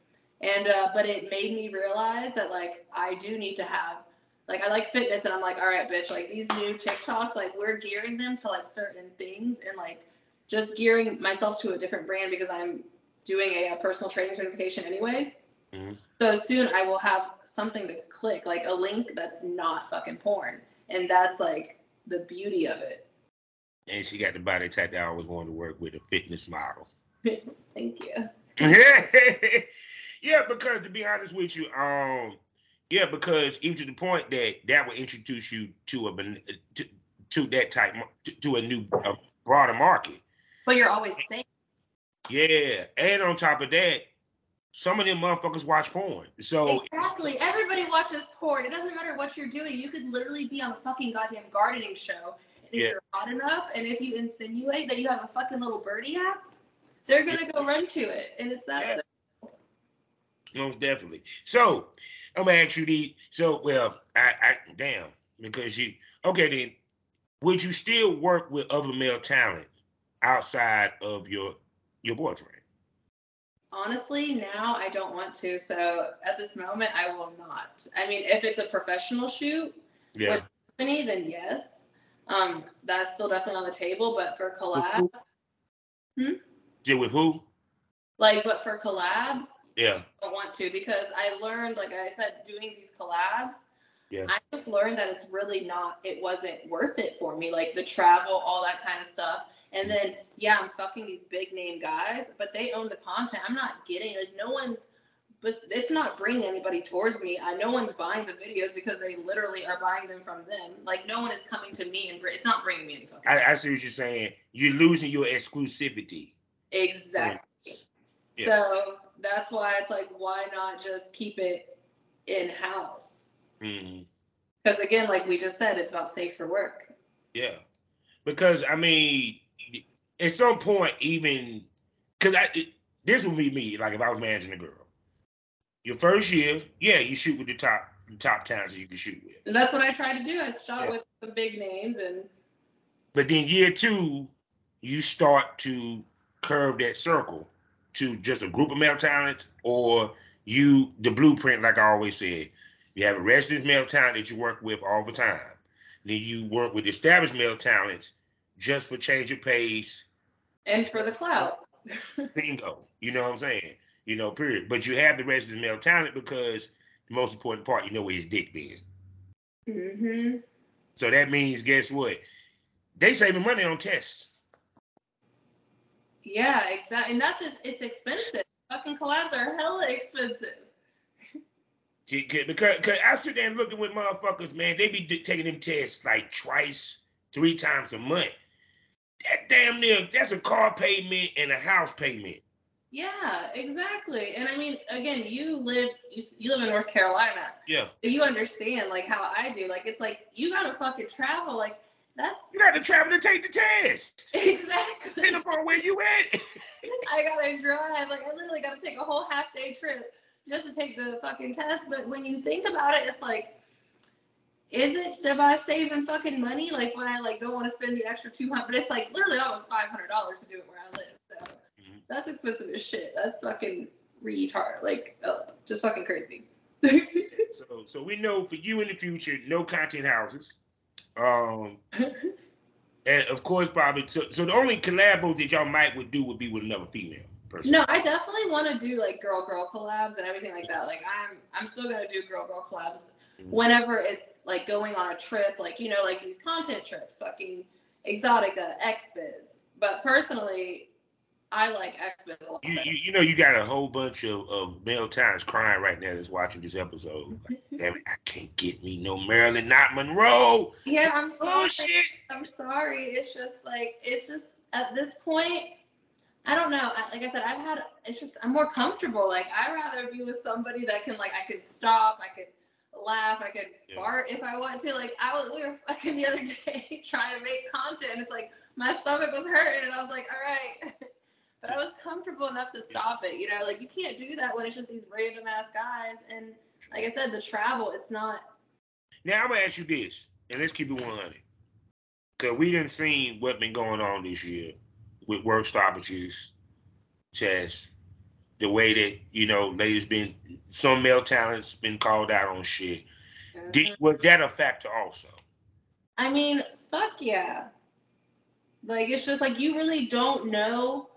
and uh but it made me realize that like I do need to have like I like fitness and I'm like, all right, bitch, like these new TikToks, like we're gearing them to like certain things and like just gearing myself to a different brand because I'm doing a, uh personal training certification anyways. Mhm. So soon I will have something to click, like a link that's not fucking porn. And that's like the beauty of it. And she got the body type that I always wanted to work with a fitness model. Thank you. yeah, because to be honest with you, um, yeah, because even to the point that that will introduce you to a to, to that type to, to a new a broader market. But you're always safe. Yeah, and on top of that, some of them motherfuckers watch porn. So Exactly. Everybody watches porn. It doesn't matter what you're doing. You could literally be on a fucking goddamn gardening show. And if Yeah. you're hot enough and if you insinuate that you have a fucking little birdie app, they're gonna go run to it, and it's that. Yeah. simple. Most definitely. So I'm gonna ask you the so well, I, I damn, because you okay then would you still work with other male talent outside of your your boyfriend? Honestly, now I don't want to. So at this moment, I will not. I mean, if it's a professional shoot, Yeah. company, then yes. Um, that's still definitely on the table. But for collabs, Did with who? like, but for collabs, Yeah. I want to because I learned, like I said, doing these collabs. Yeah. I just learned that it's really not. It wasn't worth it for me. Like the travel, all that kind of stuff. And then, yeah, I'm fucking these big name guys, but they own the content. I'm not getting like no one's. But it's not bringing anybody towards me. I no one's buying the videos because they literally are buying them from them. Like no one is coming to me and it's not bringing me any fucking. I, I see what you're saying. You're losing your exclusivity. Exactly. Yeah. So that's why it's like, why not just keep it in house? hmm Because again, like we just said, it's about safe for work. Yeah. Because I mean, at some point, even because I it, this would be me. Like if I was managing a girl, your first year, yeah, you shoot with the top the top talents that you can shoot with. And that's what I try to do. I shot Yeah. with the big names and But then year two, you start to curve that circle to just a group of male talents, or you the blueprint, like I always said. You have a resident male talent that you work with all the time. Then you work with established male talents just for change of pace, and for the clout. bingo. You know what I'm saying? You know, period. But you have the resident male talent because the most important part, you know where his dick been. mm-hmm. So that means, guess what? They saving money on tests. Yeah, exactly. And that's it's, it's expensive. Fucking collabs are hella expensive. Because, sit there looking with motherfuckers, man, they be d- taking them tests like twice, three times a month. That damn near, that's a car payment and a house payment. Yeah, exactly. And I mean, again, you live you, you live in North Carolina. Yeah. You understand like how I do. Like it's like you gotta fucking travel. Like that's You got to travel to take the test. exactly. Depending upon where you at. I gotta drive. Like I literally gotta take a whole half day trip just to take the fucking test. But when you think about it, it's like, is it am I saving fucking money? Like when I like don't want to spend the extra two hundred, but it's like literally almost five hundred dollars to do it where I live. So Mhm. that's expensive as shit. That's fucking retard. Like oh, just fucking crazy. So, so we know for you in the future, no content houses. Um, and of course, probably. So, so the only collabos that y'all might would do would be with another female person. No, I definitely want to do like girl girl collabs and everything like that. Like I'm I'm still gonna do girl girl collabs Mhm. whenever it's like going on a trip, like you know, like these content trips, fucking Exotica, XBiz. But personally, I like XBiz a lot. You, you, you know, you got a whole bunch of, of male talents crying right now that's watching this episode. Like, mm-hmm. Damn it, I can't get me no Marilyn, not Monroe. yeah, I'm Oh sorry. shit. I'm sorry. It's just like it's just at this point. I don't know. I, like I said, I've had. It's just I'm more comfortable. Like I'd rather be with somebody that can like I could stop. I could laugh. I could Yeah. fart if I want to. Like I was. We were fucking the other day trying to make content, and it's like my stomach was hurting, and I was like, all right. But I was comfortable enough to stop it. You know, like you can't do that when it's just these random ass guys. And like I said, the travel, it's not. Now I'm gonna ask you this, and let's keep it 100. Cause we didn't seen what been going on this year with work stoppages, tests, the way that you know ladies been some male talents been called out on shit. Did, mm-hmm. was that a factor also? I mean, fuck yeah. Like it's just like you really don't know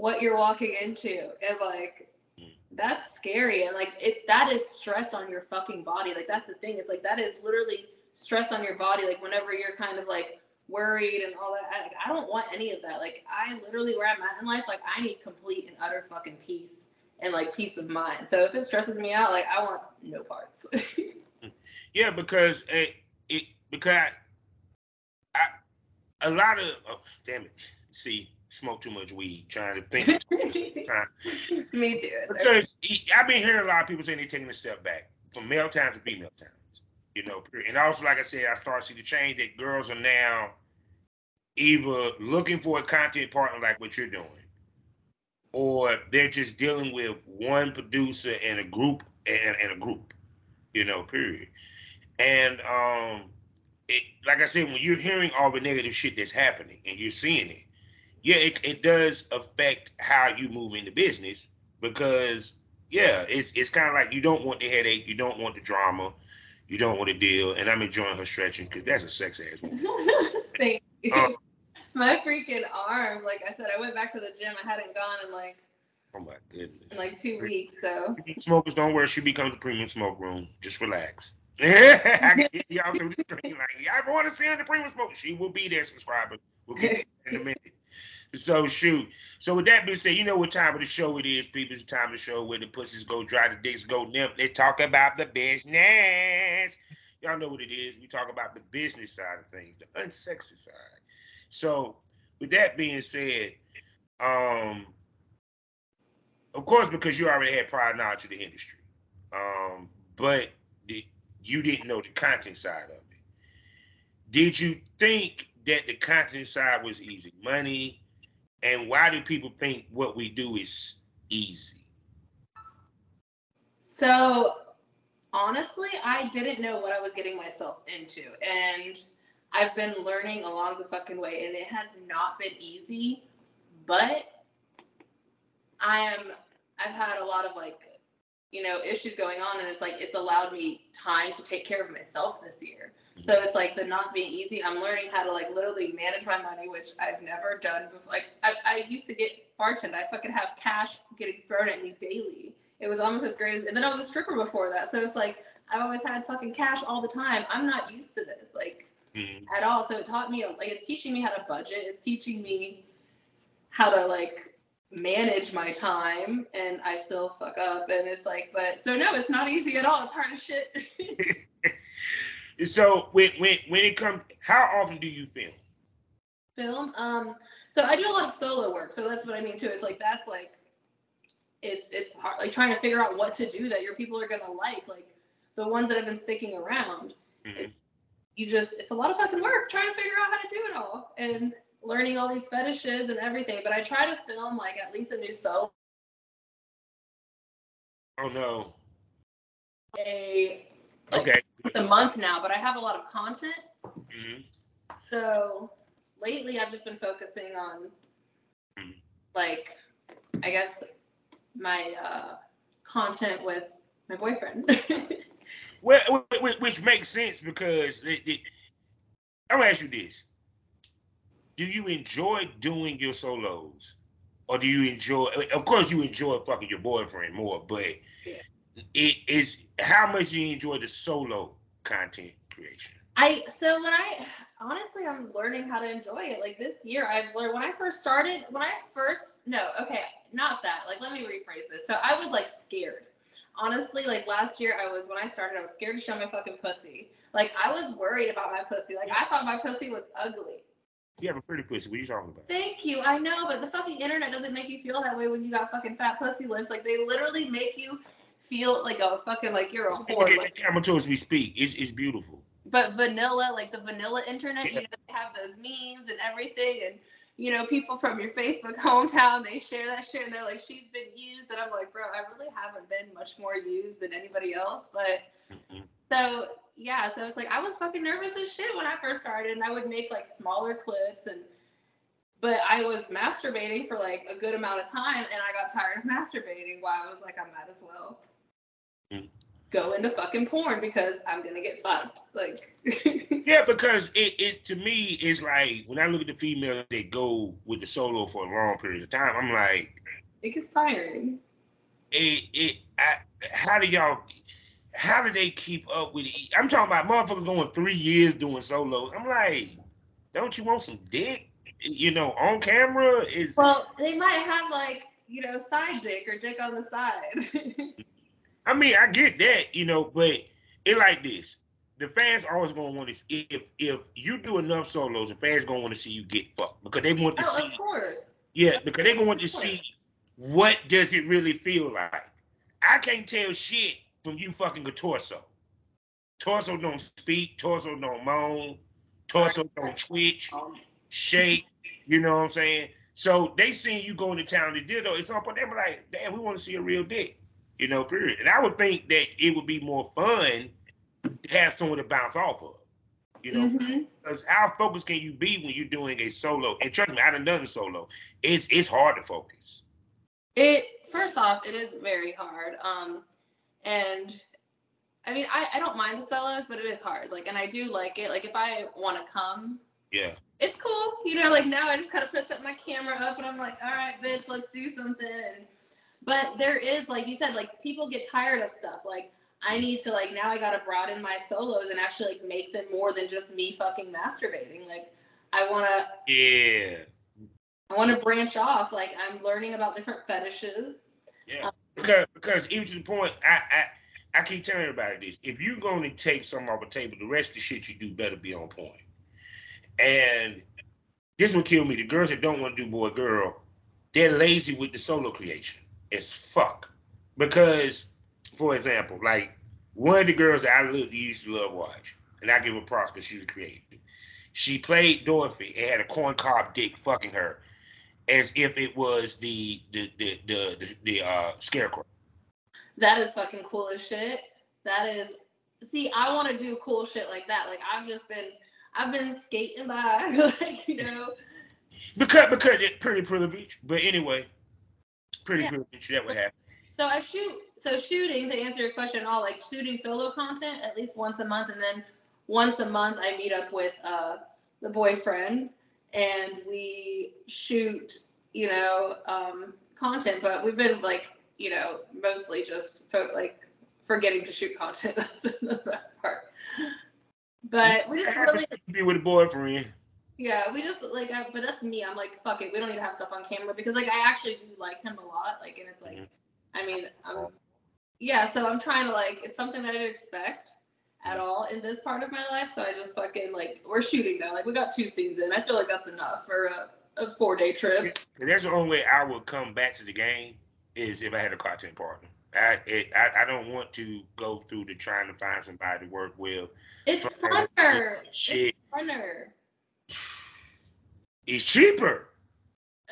what you're walking into. And like Mm. that's scary. And like it's that is stress on your fucking body. Like that's the thing. It's like that is literally stress on your body. Like whenever you're kind of like worried and all that. I, like, I don't want any of that. Like I literally where I'm at in life, like I need complete and utter fucking peace and like peace of mind. So if it stresses me out, like I want no parts. Yeah, because it, it because I, I a lot of oh, damn it. See, smoke too much weed, trying to think. at the same time. me too. Because I've been hearing a lot of people saying they're taking a step back from male times to female times. You know, and also like I said, I start to see the change that girls are now either looking for a content partner like what you're doing, or they're just dealing with one producer and a group and, and a group, you know, period. And um, it, like I said, when you're hearing all the negative shit that's happening and you're seeing it, yeah, it, it does affect how you move into business because yeah, it's it's kind of like you don't want the headache, you don't want the drama, you don't want to deal. And I'm enjoying her stretching because that's a sex ass. Thank you. Um, my freaking arms, like I said, I went back to the gym. I hadn't gone in like Oh my goodness. In like two weeks, so. Smokers don't worry. She becomes the premium smoke room. Just relax. I can y'all through the screen like, y'all want to see her in the premium smoke? She will be there, subscriber. We'll get in a minute. So shoot. So with that being said, you know what time of the show it is, people. It's time of the show where the pussies go dry, the dicks go limp. They talk about the business. Y'all know what it is. We talk about the business side of things, the unsexy side. So with that being said, um, of course, because you already had prior knowledge of the industry, um, but the, you didn't know the content side of it. Did you think that the content side was easy money? And why do people think what we do is easy? So, honestly, I didn't know what I was getting myself into. And I've been learning along the fucking way, and it has not been easy, but I am, I've had a lot of like, you know, issues going on, and it's like, it's allowed me time to take care of myself this year. So it's like the not being easy. I'm learning how to like literally manage my money, which I've never done before. Like I, I used to get bartend. I fucking have cash getting thrown at me daily. It was almost as great as, and then I was a stripper before that. So it's like I've always had fucking cash all the time. I'm not used to this like mm-hmm. at all. So it taught me like it's teaching me how to budget. It's teaching me how to like manage my time and I still fuck up and it's like but so no it's not easy at all it's hard as shit So when when when it comes, how often do you film? Film. Um. So I do a lot of solo work. So that's what I mean too. It's like that's like, it's it's hard, like trying to figure out what to do that your people are gonna like. Like the ones that have been sticking around. Mm-hmm. It, you just it's a lot of fucking work trying to figure out how to do it all and learning all these fetishes and everything. But I try to film like at least a new solo. Oh no. A like, okay a month now, but I have a lot of content. Mm-hmm. So lately, I've just been focusing on, mm-hmm. like, I guess my uh, content with my boyfriend. well, which makes sense because it, it, I'm gonna ask you this: Do you enjoy doing your solos, or do you enjoy? Of course, you enjoy fucking your boyfriend more, but yeah. it is how much you enjoy the solo content creation? I so when I honestly I'm learning how to enjoy it. Like this year I've learned when I first started, when I first no, okay, not that. Like let me rephrase this. So I was like scared. Honestly, like last year I was when I started, I was scared to show my fucking pussy. Like I was worried about my pussy. Like I thought my pussy was ugly. You have a pretty pussy. What are you talking about? Thank you. I know, but the fucking internet doesn't make you feel that way when you got fucking fat pussy lips. Like they literally make you feel like a fucking like you're a whore. Like, camera as we speak. It's, it's beautiful. But vanilla, like the vanilla internet, yeah. you know, they have those memes and everything, and you know, people from your Facebook hometown, they share that shit, and they're like, she's been used, and I'm like, bro, I really haven't been much more used than anybody else, but. Mm-hmm. So yeah, so it's like I was fucking nervous as shit when I first started, and I would make like smaller clips and but I was masturbating for like a good amount of time and I got tired of masturbating Why I was like, I might as well mm. go into fucking porn because I'm gonna get fucked. Like Yeah, because it, it to me is like when I look at the females that go with the solo for a long period of time, I'm like it gets tiring. It it I, how do y'all how do they keep up with it? I'm talking about motherfuckers going three years doing solos. I'm like, don't you want some dick? You know, on camera is well, they might have like, you know, side dick or dick on the side. I mean, I get that, you know, but it like this. The fans always gonna want to if if you do enough solos, the fans gonna want to see you get fucked because they want to oh, see. Of course. Yeah, because they gonna want to see what does it really feel like. I can't tell shit from you fucking a torso. Torso don't speak. Torso don't moan. Torso don't twitch, shake. You know what I'm saying? So they seeing you going to town to dildo, it's up on them like, damn, we want to see a real dick. You know, period. And I would think that it would be more fun to have someone to bounce off of. You know, because how focused can you be when you're doing a solo? And trust me, I done done a solo. It's it's hard to focus. It first off, it is very hard. Um, and I mean, I, I don't mind the solos, but it is hard. Like, and I do like it. Like, if I want to come, Yeah. it's cool. You know, like now I just kind of set my camera up and I'm like, all right, bitch, let's do something. But there is, like you said, like people get tired of stuff. Like I need to like now I gotta broaden my solos and actually like make them more than just me fucking masturbating. Like I wanna Yeah. I wanna branch off. Like I'm learning about different fetishes. Yeah. Because because even to the point, I I I keep telling everybody this. If you're going to take something off the table, the rest of the shit you do better be on point. And this will kill me. The girls that don't want to do boy girl, they're lazy with the solo creation. It's fuck. Because, for example, like one of the girls that I loved, used to love watch, and I give her props because she was creative. She played Dorothy and had a corn cob dick fucking her, as if it was the the the the the, the uh, scarecrow. That is fucking cool as shit. That is see, I wanna do cool shit like that. Like I've just been I've been skating by, like, you know. Because because it's pretty privilege. But anyway, pretty Yeah. privilege. That would happen. So I shoot. So shooting to answer your question, all like shooting solo content at least once a month, and then once a month I meet up with uh, the boyfriend and we shoot, you know, um, content. But we've been like, you know, mostly just fo- like forgetting to shoot content. That's the part. But we just really, be with a boyfriend. yeah, we just like. I, but that's me. I'm like, fuck it. We don't need to have stuff on camera because like I actually do like him a lot. Like, and it's like. Mhm. I mean, um, yeah, so I'm trying to like, it's something that I didn't expect at all in this part of my life. So I just fucking like, we're shooting though. Like, we got two scenes in. I feel like that's enough for a, a four day trip. That's the only way I would come back to the game is if I had a content partner. I it, I, I don't want to go through the trying to find somebody to work with. It's funner. It's Shit, funner. it's cheaper.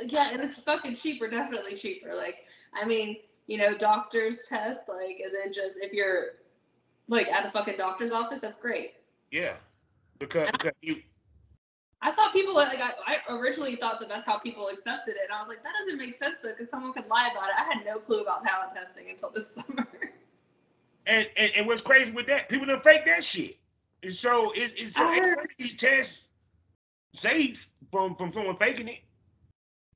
Yeah, and it's fucking cheaper, definitely cheaper. Like, I mean, you know, doctor's test, like, and then just if you're like at a fucking doctor's office, that's great. Yeah, because because you I thought people like I, I originally thought that that's how people accepted it, and I was like, that doesn't make sense though, because someone could lie about it. I had no clue about talent testing until this summer. and, and and what's crazy with that, people don't fake that shit. And so it, it's so I heard- it's these tests safe from from someone faking it.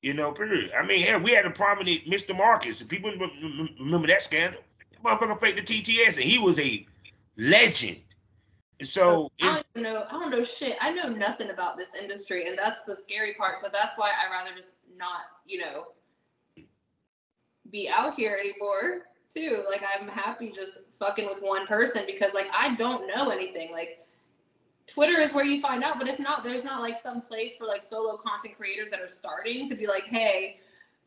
You know, period. I mean, hell, we had a prominent Mr. Marcus. People rem- rem- remember that scandal. That motherfucker faked the TTS, and he was a legend. So I don't know. I don't know shit. I know nothing about this industry, and that's the scary part. So that's why I rather just not, you know, be out here anymore. Too. Like I'm happy just fucking with one person because like I don't know anything. Like Twitter is where you find out, but if not, there's not like some place for like solo content creators that are starting to be like, hey,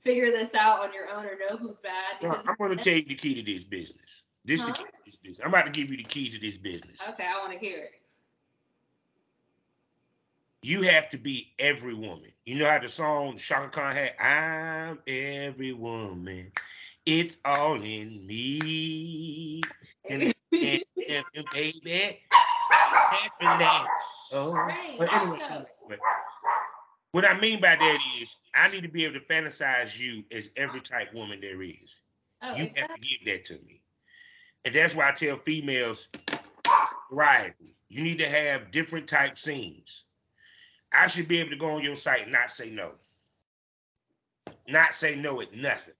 figure this out on your own or know who's bad. Because- I'm to tell you the key to this business. This the Huh? key to this business. I'm about to give you the key to this business. okay, I want to hear it. You have to be every woman. You know how the song Chaka Khan had, I'm every woman. It's all in me. And, and, and, and baby, happiness. Oh. Right, But anyway, anyway, what I mean by that is I need to be able to fantasize you as every type woman there is. Oh, you have to give that to me. And that's why I tell females, right, You need to have different type scenes. I should be able to go on your site and not say no. Not say no at nothing.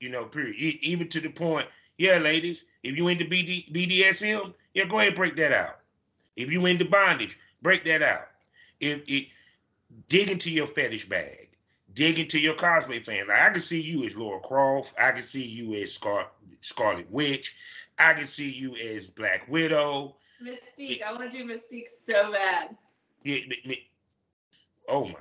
You know, period. Even to the point, yeah, ladies, if you into BD, BDSM, yeah, go ahead break that out. If you into bondage, break that out. If it dig into your fetish bag, dig into your cosplay fan. Like I can see you as Laura Croft. I can see you as Scar- Scarlet Witch. I can see you as Black Widow. Mystique. I want to do Mystique so bad. Yeah, me- me- Oh my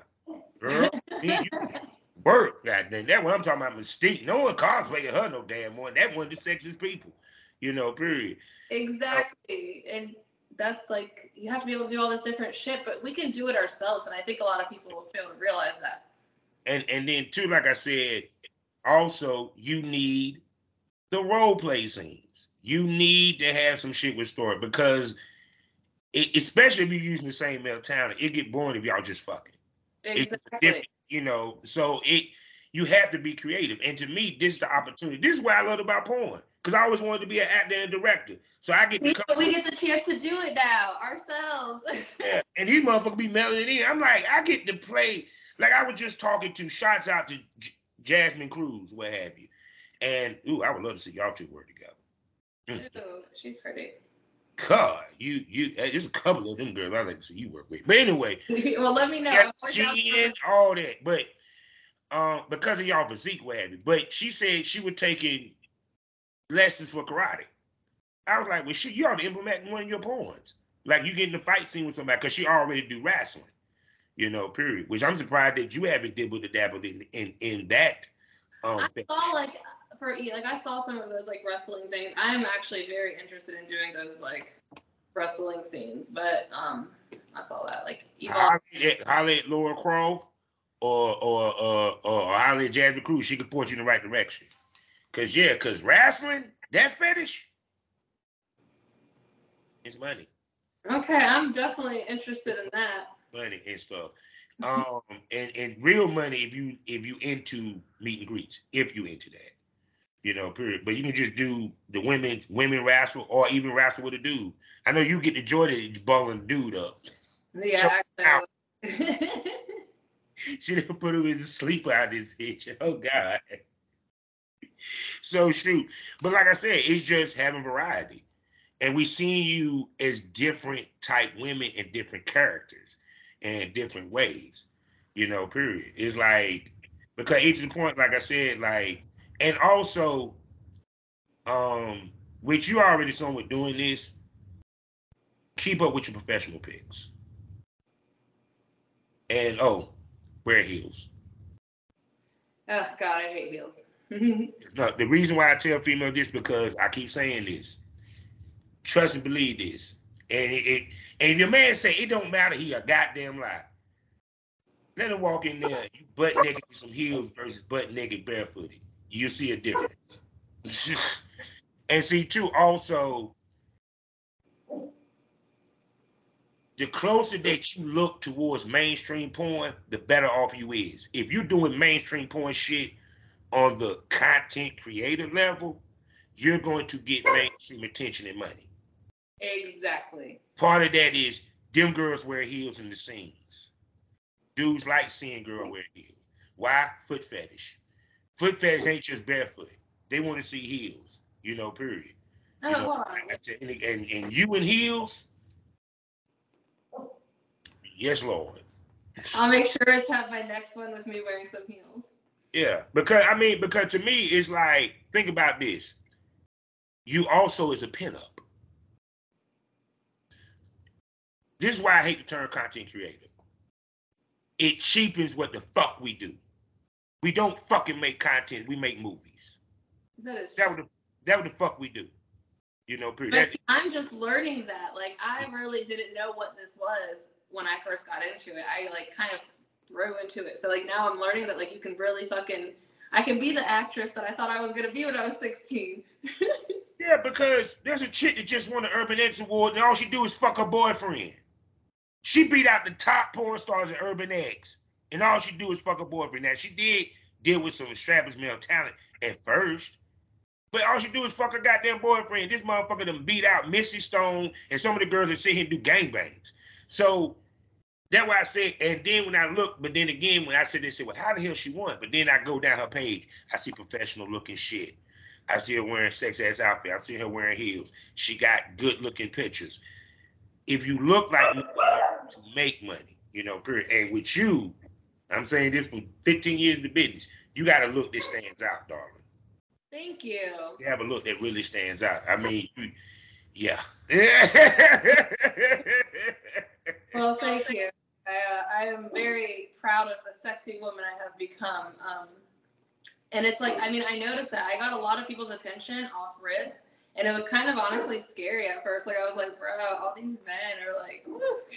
girl, me, you work goddamn. That's what I'm talking about. Mystique. No one cosplaying her no damn more. That one the sexiest people. You know, period. Exactly. And that's like you have to be able to do all this different shit, but we can do it ourselves. And I think a lot of people will fail to realize that. and and then too, like I said, also you need the role play scenes. You need to have some shit with story because, it, especially if you're using the same male talent, it get boring if y'all just fucking. Exactly. you know, so it you have to be creative. And to me, this is the opportunity. This is what I love about porn. Because I always wanted to be an actor and director. So I get we, we get the chance to do it now ourselves. yeah. And these motherfuckers be mailing it in. I'm like, I get to play. Like I was just talking to shots out to J- Jasmine Cruz, what have you. And ooh, I would love to see y'all two work together. Mm. She's pretty. God, you you there's a couple of them girls I like to see you work with. But anyway, well let me know. She all that, but um because of y'all physique, what have you. But she said she was taking lessons for karate. I was like, well, shit, you ought to implement one of your points. Like you get in the fight scene with somebody because she already do wrestling, you know. Period. Which I'm surprised that you haven't did with the dabble in in, in that. Um, I saw like for E, like I saw some of those like wrestling things. I am actually very interested in doing those like wrestling scenes, but um, I saw that like Holly, Holly Laura Croft or or or or Holly Jasmine Cruz, she could point you in the right direction. Cause yeah, cause wrestling that fetish is money. Okay, I'm definitely interested in that. Money and stuff. Um, and and real money if you if you into meet and greets, if you into that, you know, period. But you can just do the women women wrestle or even wrestle with a dude. I know you get the joy of balling dude up. Yeah, she didn't put him in the sleep out this bitch. Oh God. So shoot, but like I said, it's just having variety, and we seeing you as different type women and different characters and different ways. You know, period. It's like because each the point, like I said, like and also, um, which you already saw with doing this, keep up with your professional picks. And oh, wear heels. Oh God, I hate heels. no, the reason why I tell female this because I keep saying this. Trust and believe this. And it, it and if your man say it don't matter, he a goddamn lie. Let him walk in there, you butt naked with some heels versus butt naked barefooted. You see a difference. and see too, also the closer that you look towards mainstream porn, the better off you is. If you're doing mainstream porn shit on the content creator level, you're going to get mainstream attention and money. Exactly. Part of that is them girls wear heels in the scenes. Dudes like seeing girls wear heels. Why? Foot fetish. Foot fetish ain't just barefoot. They want to see heels. You know, period. Oh, you know, and, and, and you in heels, Yes, Lord. I'll make sure to have my next one with me wearing some heels. Yeah, because I mean, because to me, it's like, think about this. You also is a pinup. This is why I hate the term content creator. It cheapens what the fuck we do. We don't fucking make content, we make movies. That is that what the, that what the fuck we do. You know, period. That, I'm just learning that. Like I really didn't know what this was when I first got into it. I like kind of threw into it. So like now I'm learning that like you can really fucking I can be the actress that I thought I was gonna be when I was 16. yeah, because there's a chick that just won the Urban X Award and all she do is fuck her boyfriend. She beat out the top porn stars at Urban X, and all she do is fuck her boyfriend. Now she did deal with some established male talent at first, but all she do is fuck her goddamn boyfriend. This motherfucker done beat out Misty Stone and some of the girls that see him do gangbangs. So that's why I said, and then when I look, but then again, when I said they said, well, how the hell she won? But then I go down her page, I see professional looking shit. I see her wearing sex ass outfit. I see her wearing heels. She got good looking pictures. If you look like to make money, you know, period. And with you, I'm saying this from 15 years of business, you got a look that stands out, darling. Thank you. You have a look that really stands out. I mean, yeah. well, thank you. I, uh, I am very proud of the sexy woman I have become. Um, and it's like, I mean, I noticed that I got a lot of people's attention off rip, and it was kind of honestly scary at first. Like I was like, bro, all these men are like,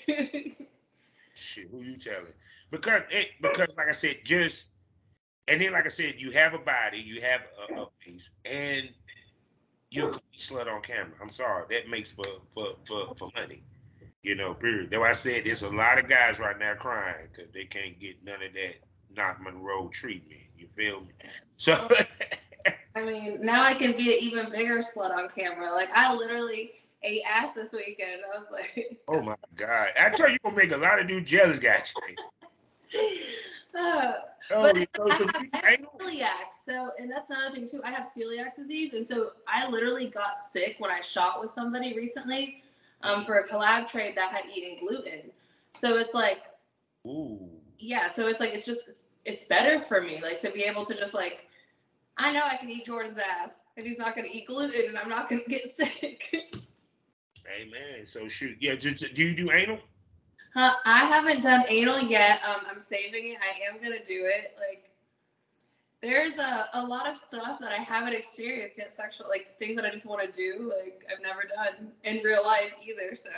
shit. Who you telling? Because it, because like I said, just and then like I said, you have a body, you have a, a face, and you're a slut on camera. I'm sorry, that makes for for for, for money. You know, period. Though I said there's a lot of guys right now crying because they can't get none of that Not Monroe treatment. You feel me? So I mean, now I can be an even bigger slut on camera. Like I literally ate ass this weekend. I was like, Oh my God. I tell you, you're gonna make a lot of dudes jealous, guys. Oh, but you know, I so have, I have celiac, so and that's another thing too. I have celiac disease, and so I literally got sick when I shot with somebody recently um, for a collab trade that had eaten gluten. So it's like, Ooh. yeah, so it's like it's just it's it's better for me like to be able to just like, I know I can eat Jordan's ass, and he's not gonna eat gluten, and I'm not gonna get sick. Amen. So shoot, yeah. Do you do anal? Huh, I haven't done anal yet. Um, I'm saving it. I am gonna do it. Like, there's a, a lot of stuff that I haven't experienced yet. Sexual, like things that I just want to do. Like I've never done in real life either. So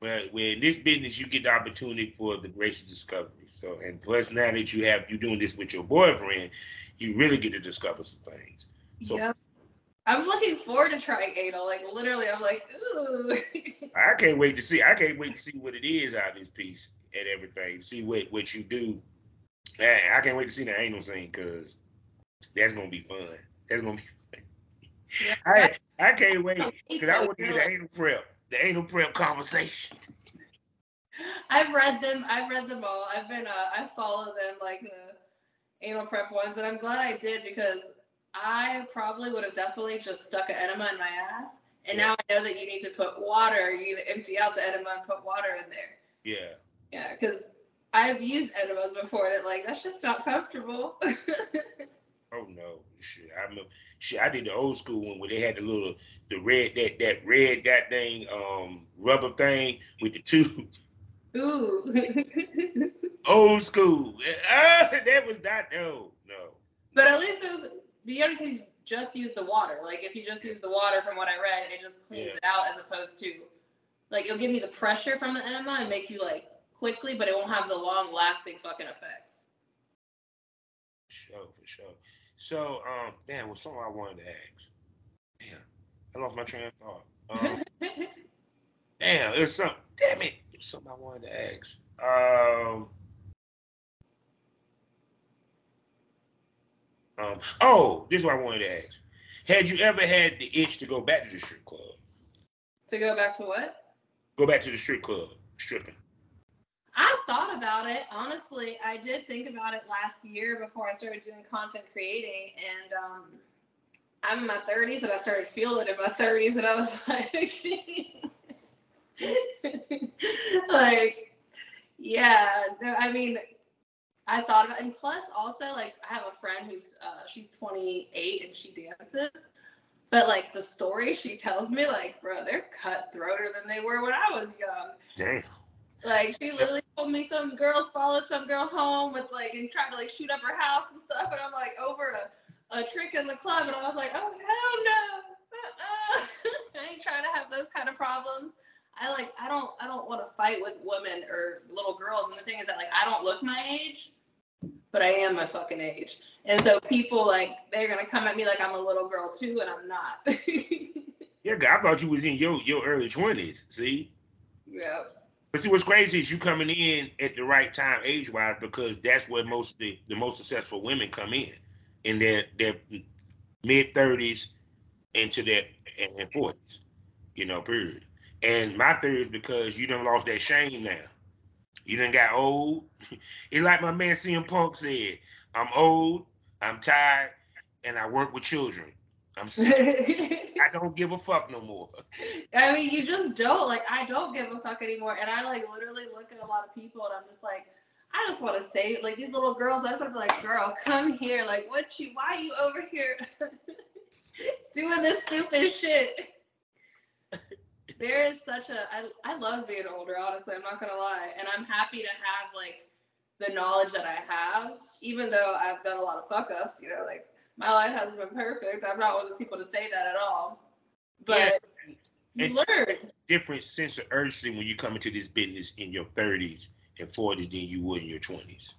Well, well, in this business, you get the opportunity for the greatest discovery. So, and plus now that you have you doing this with your boyfriend, you really get to discover some things. So- yep. I'm looking forward to trying anal. Like literally, I'm like, ooh. I can't wait to see. I can't wait to see what it is out of this piece and everything. See what what you do. Man, I can't wait to see the anal scene because that's gonna be fun. That's gonna be. Fun. Yeah, I I can't wait because I want to get good. the anal prep, the anal prep conversation. I've read them. I've read them all. I've been. Uh, I follow them like the anal prep ones, and I'm glad I did because I probably would have definitely just stuck an enema in my ass. And Yeah. now I know that you need to put water. You need to empty out the enema and put water in there. Yeah. Yeah, because I've used enemas before, and it like that's just not comfortable. Oh no, shit. I remember shit. I did the old school one where they had the little the red that that red that thing um rubber thing with the tube. Ooh. old school. Ah, that was not no no. but at least it was. You just use, just use the water. Like if you just use the water, from what I read, it just cleans Yeah. it out as opposed to like it'll give you the pressure from the enema and make you like quickly, but it won't have the long lasting fucking effects. For sure, for sure. So um, damn, was something I wanted to ask. Damn, I lost my train of thought. Um, damn, it was something. Damn it, it was something I wanted to ask. Um. Um, oh, this is what I wanted to ask. Had you ever had the itch to go back to the strip club? to go back to what? Go back to the strip club, stripping. I thought about it. Honestly, I did think about it last year before I started doing content creating. And um, I'm in my 30s and I started feeling it in my 30s. And I was like, like, yeah, I mean, I thought about And plus, also, like, I have a friend who's, uh, she's 28 and she dances. But like the stories she tells me, like, bro, they're cutthroater than they were when I was young. Damn. Like she literally told me some girls followed some girl home with like and tried to like shoot up her house and stuff, and I'm like over a, a trick in the club, and I was like, oh hell no, uh-uh. I ain't trying to have those kind of problems. I like I don't I don't want to fight with women or little girls, and the thing is that like I don't look my age, but I am my fucking age, and so people like they're gonna come at me like I'm a little girl too, and I'm not. yeah, I thought you was in your your early twenties. See. yeah. But see, what's crazy is you coming in at the right time age wise because that's where most of the, the most successful women come in in their their mid thirties into their and forties, you know, period. And my theory is because you done lost that shame now. You done got old. It's like my man CM Punk said, I'm old, I'm tired, and I work with children. I'm sick. I don't give a fuck no more. I mean, you just don't like. I don't give a fuck anymore, and I like literally look at a lot of people, and I'm just like, I just want to say, like these little girls. I just want to be like, girl, come here. Like, what you? Why are you over here doing this stupid shit? There is such a. I I love being older. Honestly, I'm not gonna lie, and I'm happy to have like the knowledge that I have, even though I've done a lot of fuck ups. You know, like my life hasn't been perfect. I'm not one of those people to say that at all. But you And- learn. Different sense of urgency when you come into this business in your 30s and 40s than you would in your 20s.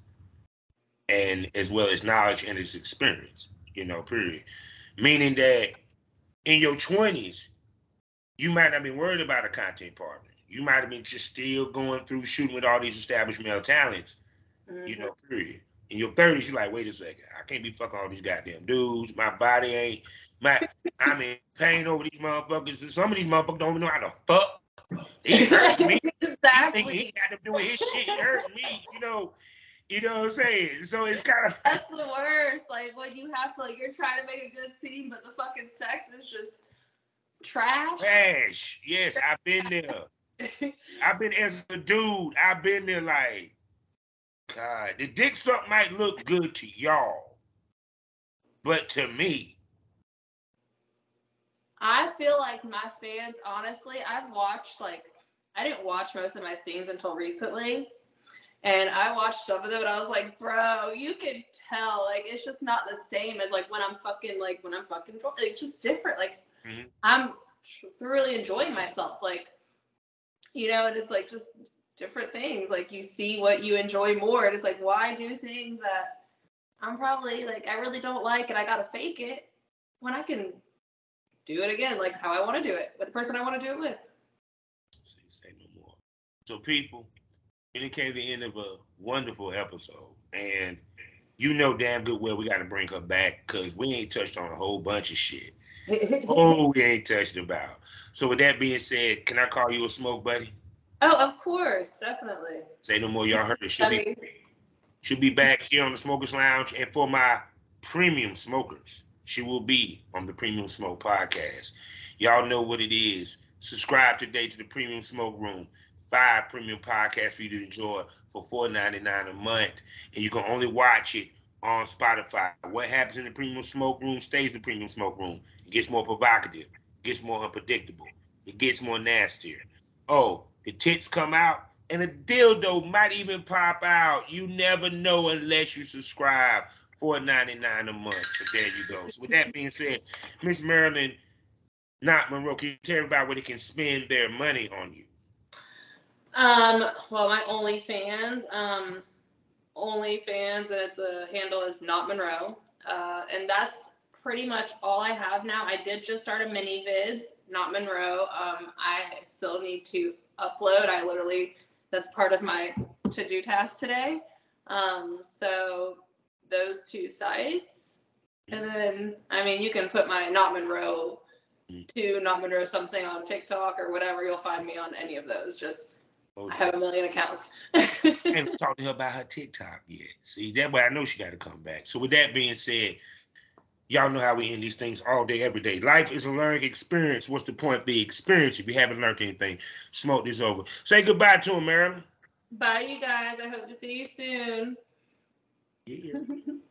and as well as knowledge and his experience. You know, period. Meaning that in your twenties, you might not be worried about a content partner. You might have been just still going through shooting with all these established male talents. Mm-hmm. You know, period. In your thirties, you're like, wait a second, I can't be fucking all these goddamn dudes. My body ain't my I'm in pain over these motherfuckers. Some of these motherfuckers don't even know how to fuck. He hurt me. exactly. He, he got to doing his shit. He hurt me. You know. You know what I'm saying? So it's kind of that's the worst. Like when you have to like you're trying to make a good team, but the fucking sex is just trash. Trash. Yes, I've been there. I've been as a dude. I've been there. Like, God, the dick suck might look good to y'all, but to me, I feel like my fans, honestly, I've watched like I didn't watch most of my scenes until recently. And I watched some of them and I was like, bro, you can tell. Like it's just not the same as like when I'm fucking like when I'm fucking it's just different. Like mm-hmm. I'm thoroughly enjoying myself. Like, you know, and it's like just different things. Like you see what you enjoy more. And it's like, why do things that I'm probably like I really don't like and I gotta fake it when I can do it again, like how I want to do it with the person I want to do it with. Say no more. So, people, it came the end of a wonderful episode, and you know damn good well we got to bring her back because we ain't touched on a whole bunch of shit. Oh, we ain't touched about. So, with that being said, can I call you a smoke buddy? Oh, of course, definitely. Say no more. Y'all heard it. She'll be, she'll be back here on the Smokers Lounge, and for my premium smokers she will be on the Premium Smoke podcast. Y'all know what it is. Subscribe today to the Premium Smoke Room. Five premium podcasts for you to enjoy for $4.99 a month. And you can only watch it on Spotify. What happens in the Premium Smoke Room stays the Premium Smoke Room. Gets more provocative, gets more unpredictable, it gets more nastier. Oh, the tits come out and a dildo might even pop out. You never know unless you subscribe for 99 a month. So there you go. So with that being said, Miss Marilyn, not Monroe, can you tell everybody where they can spend their money on you? Um, well, my OnlyFans, um, OnlyFans, and it's a handle is not Monroe, uh, and that's pretty much all I have now. I did just start a ManyVids, not Monroe. Um, I still need to upload. I literally that's part of my to do task today. Um, so those two sites. And then, I mean, you can put my not Monroe mm. to not Monroe something on TikTok or whatever. You'll find me on any of those. Just okay. I have a million accounts. haven't talked to her about her TikTok yet. See, that way I know she got to come back. So with that being said, y'all know how we end these things all day, every day. Life is a learning experience. What's the point? Be experience. If you haven't learned anything, smoke this over. Say goodbye to him, Marilyn. Bye, you guys. I hope to see you soon. Yeah.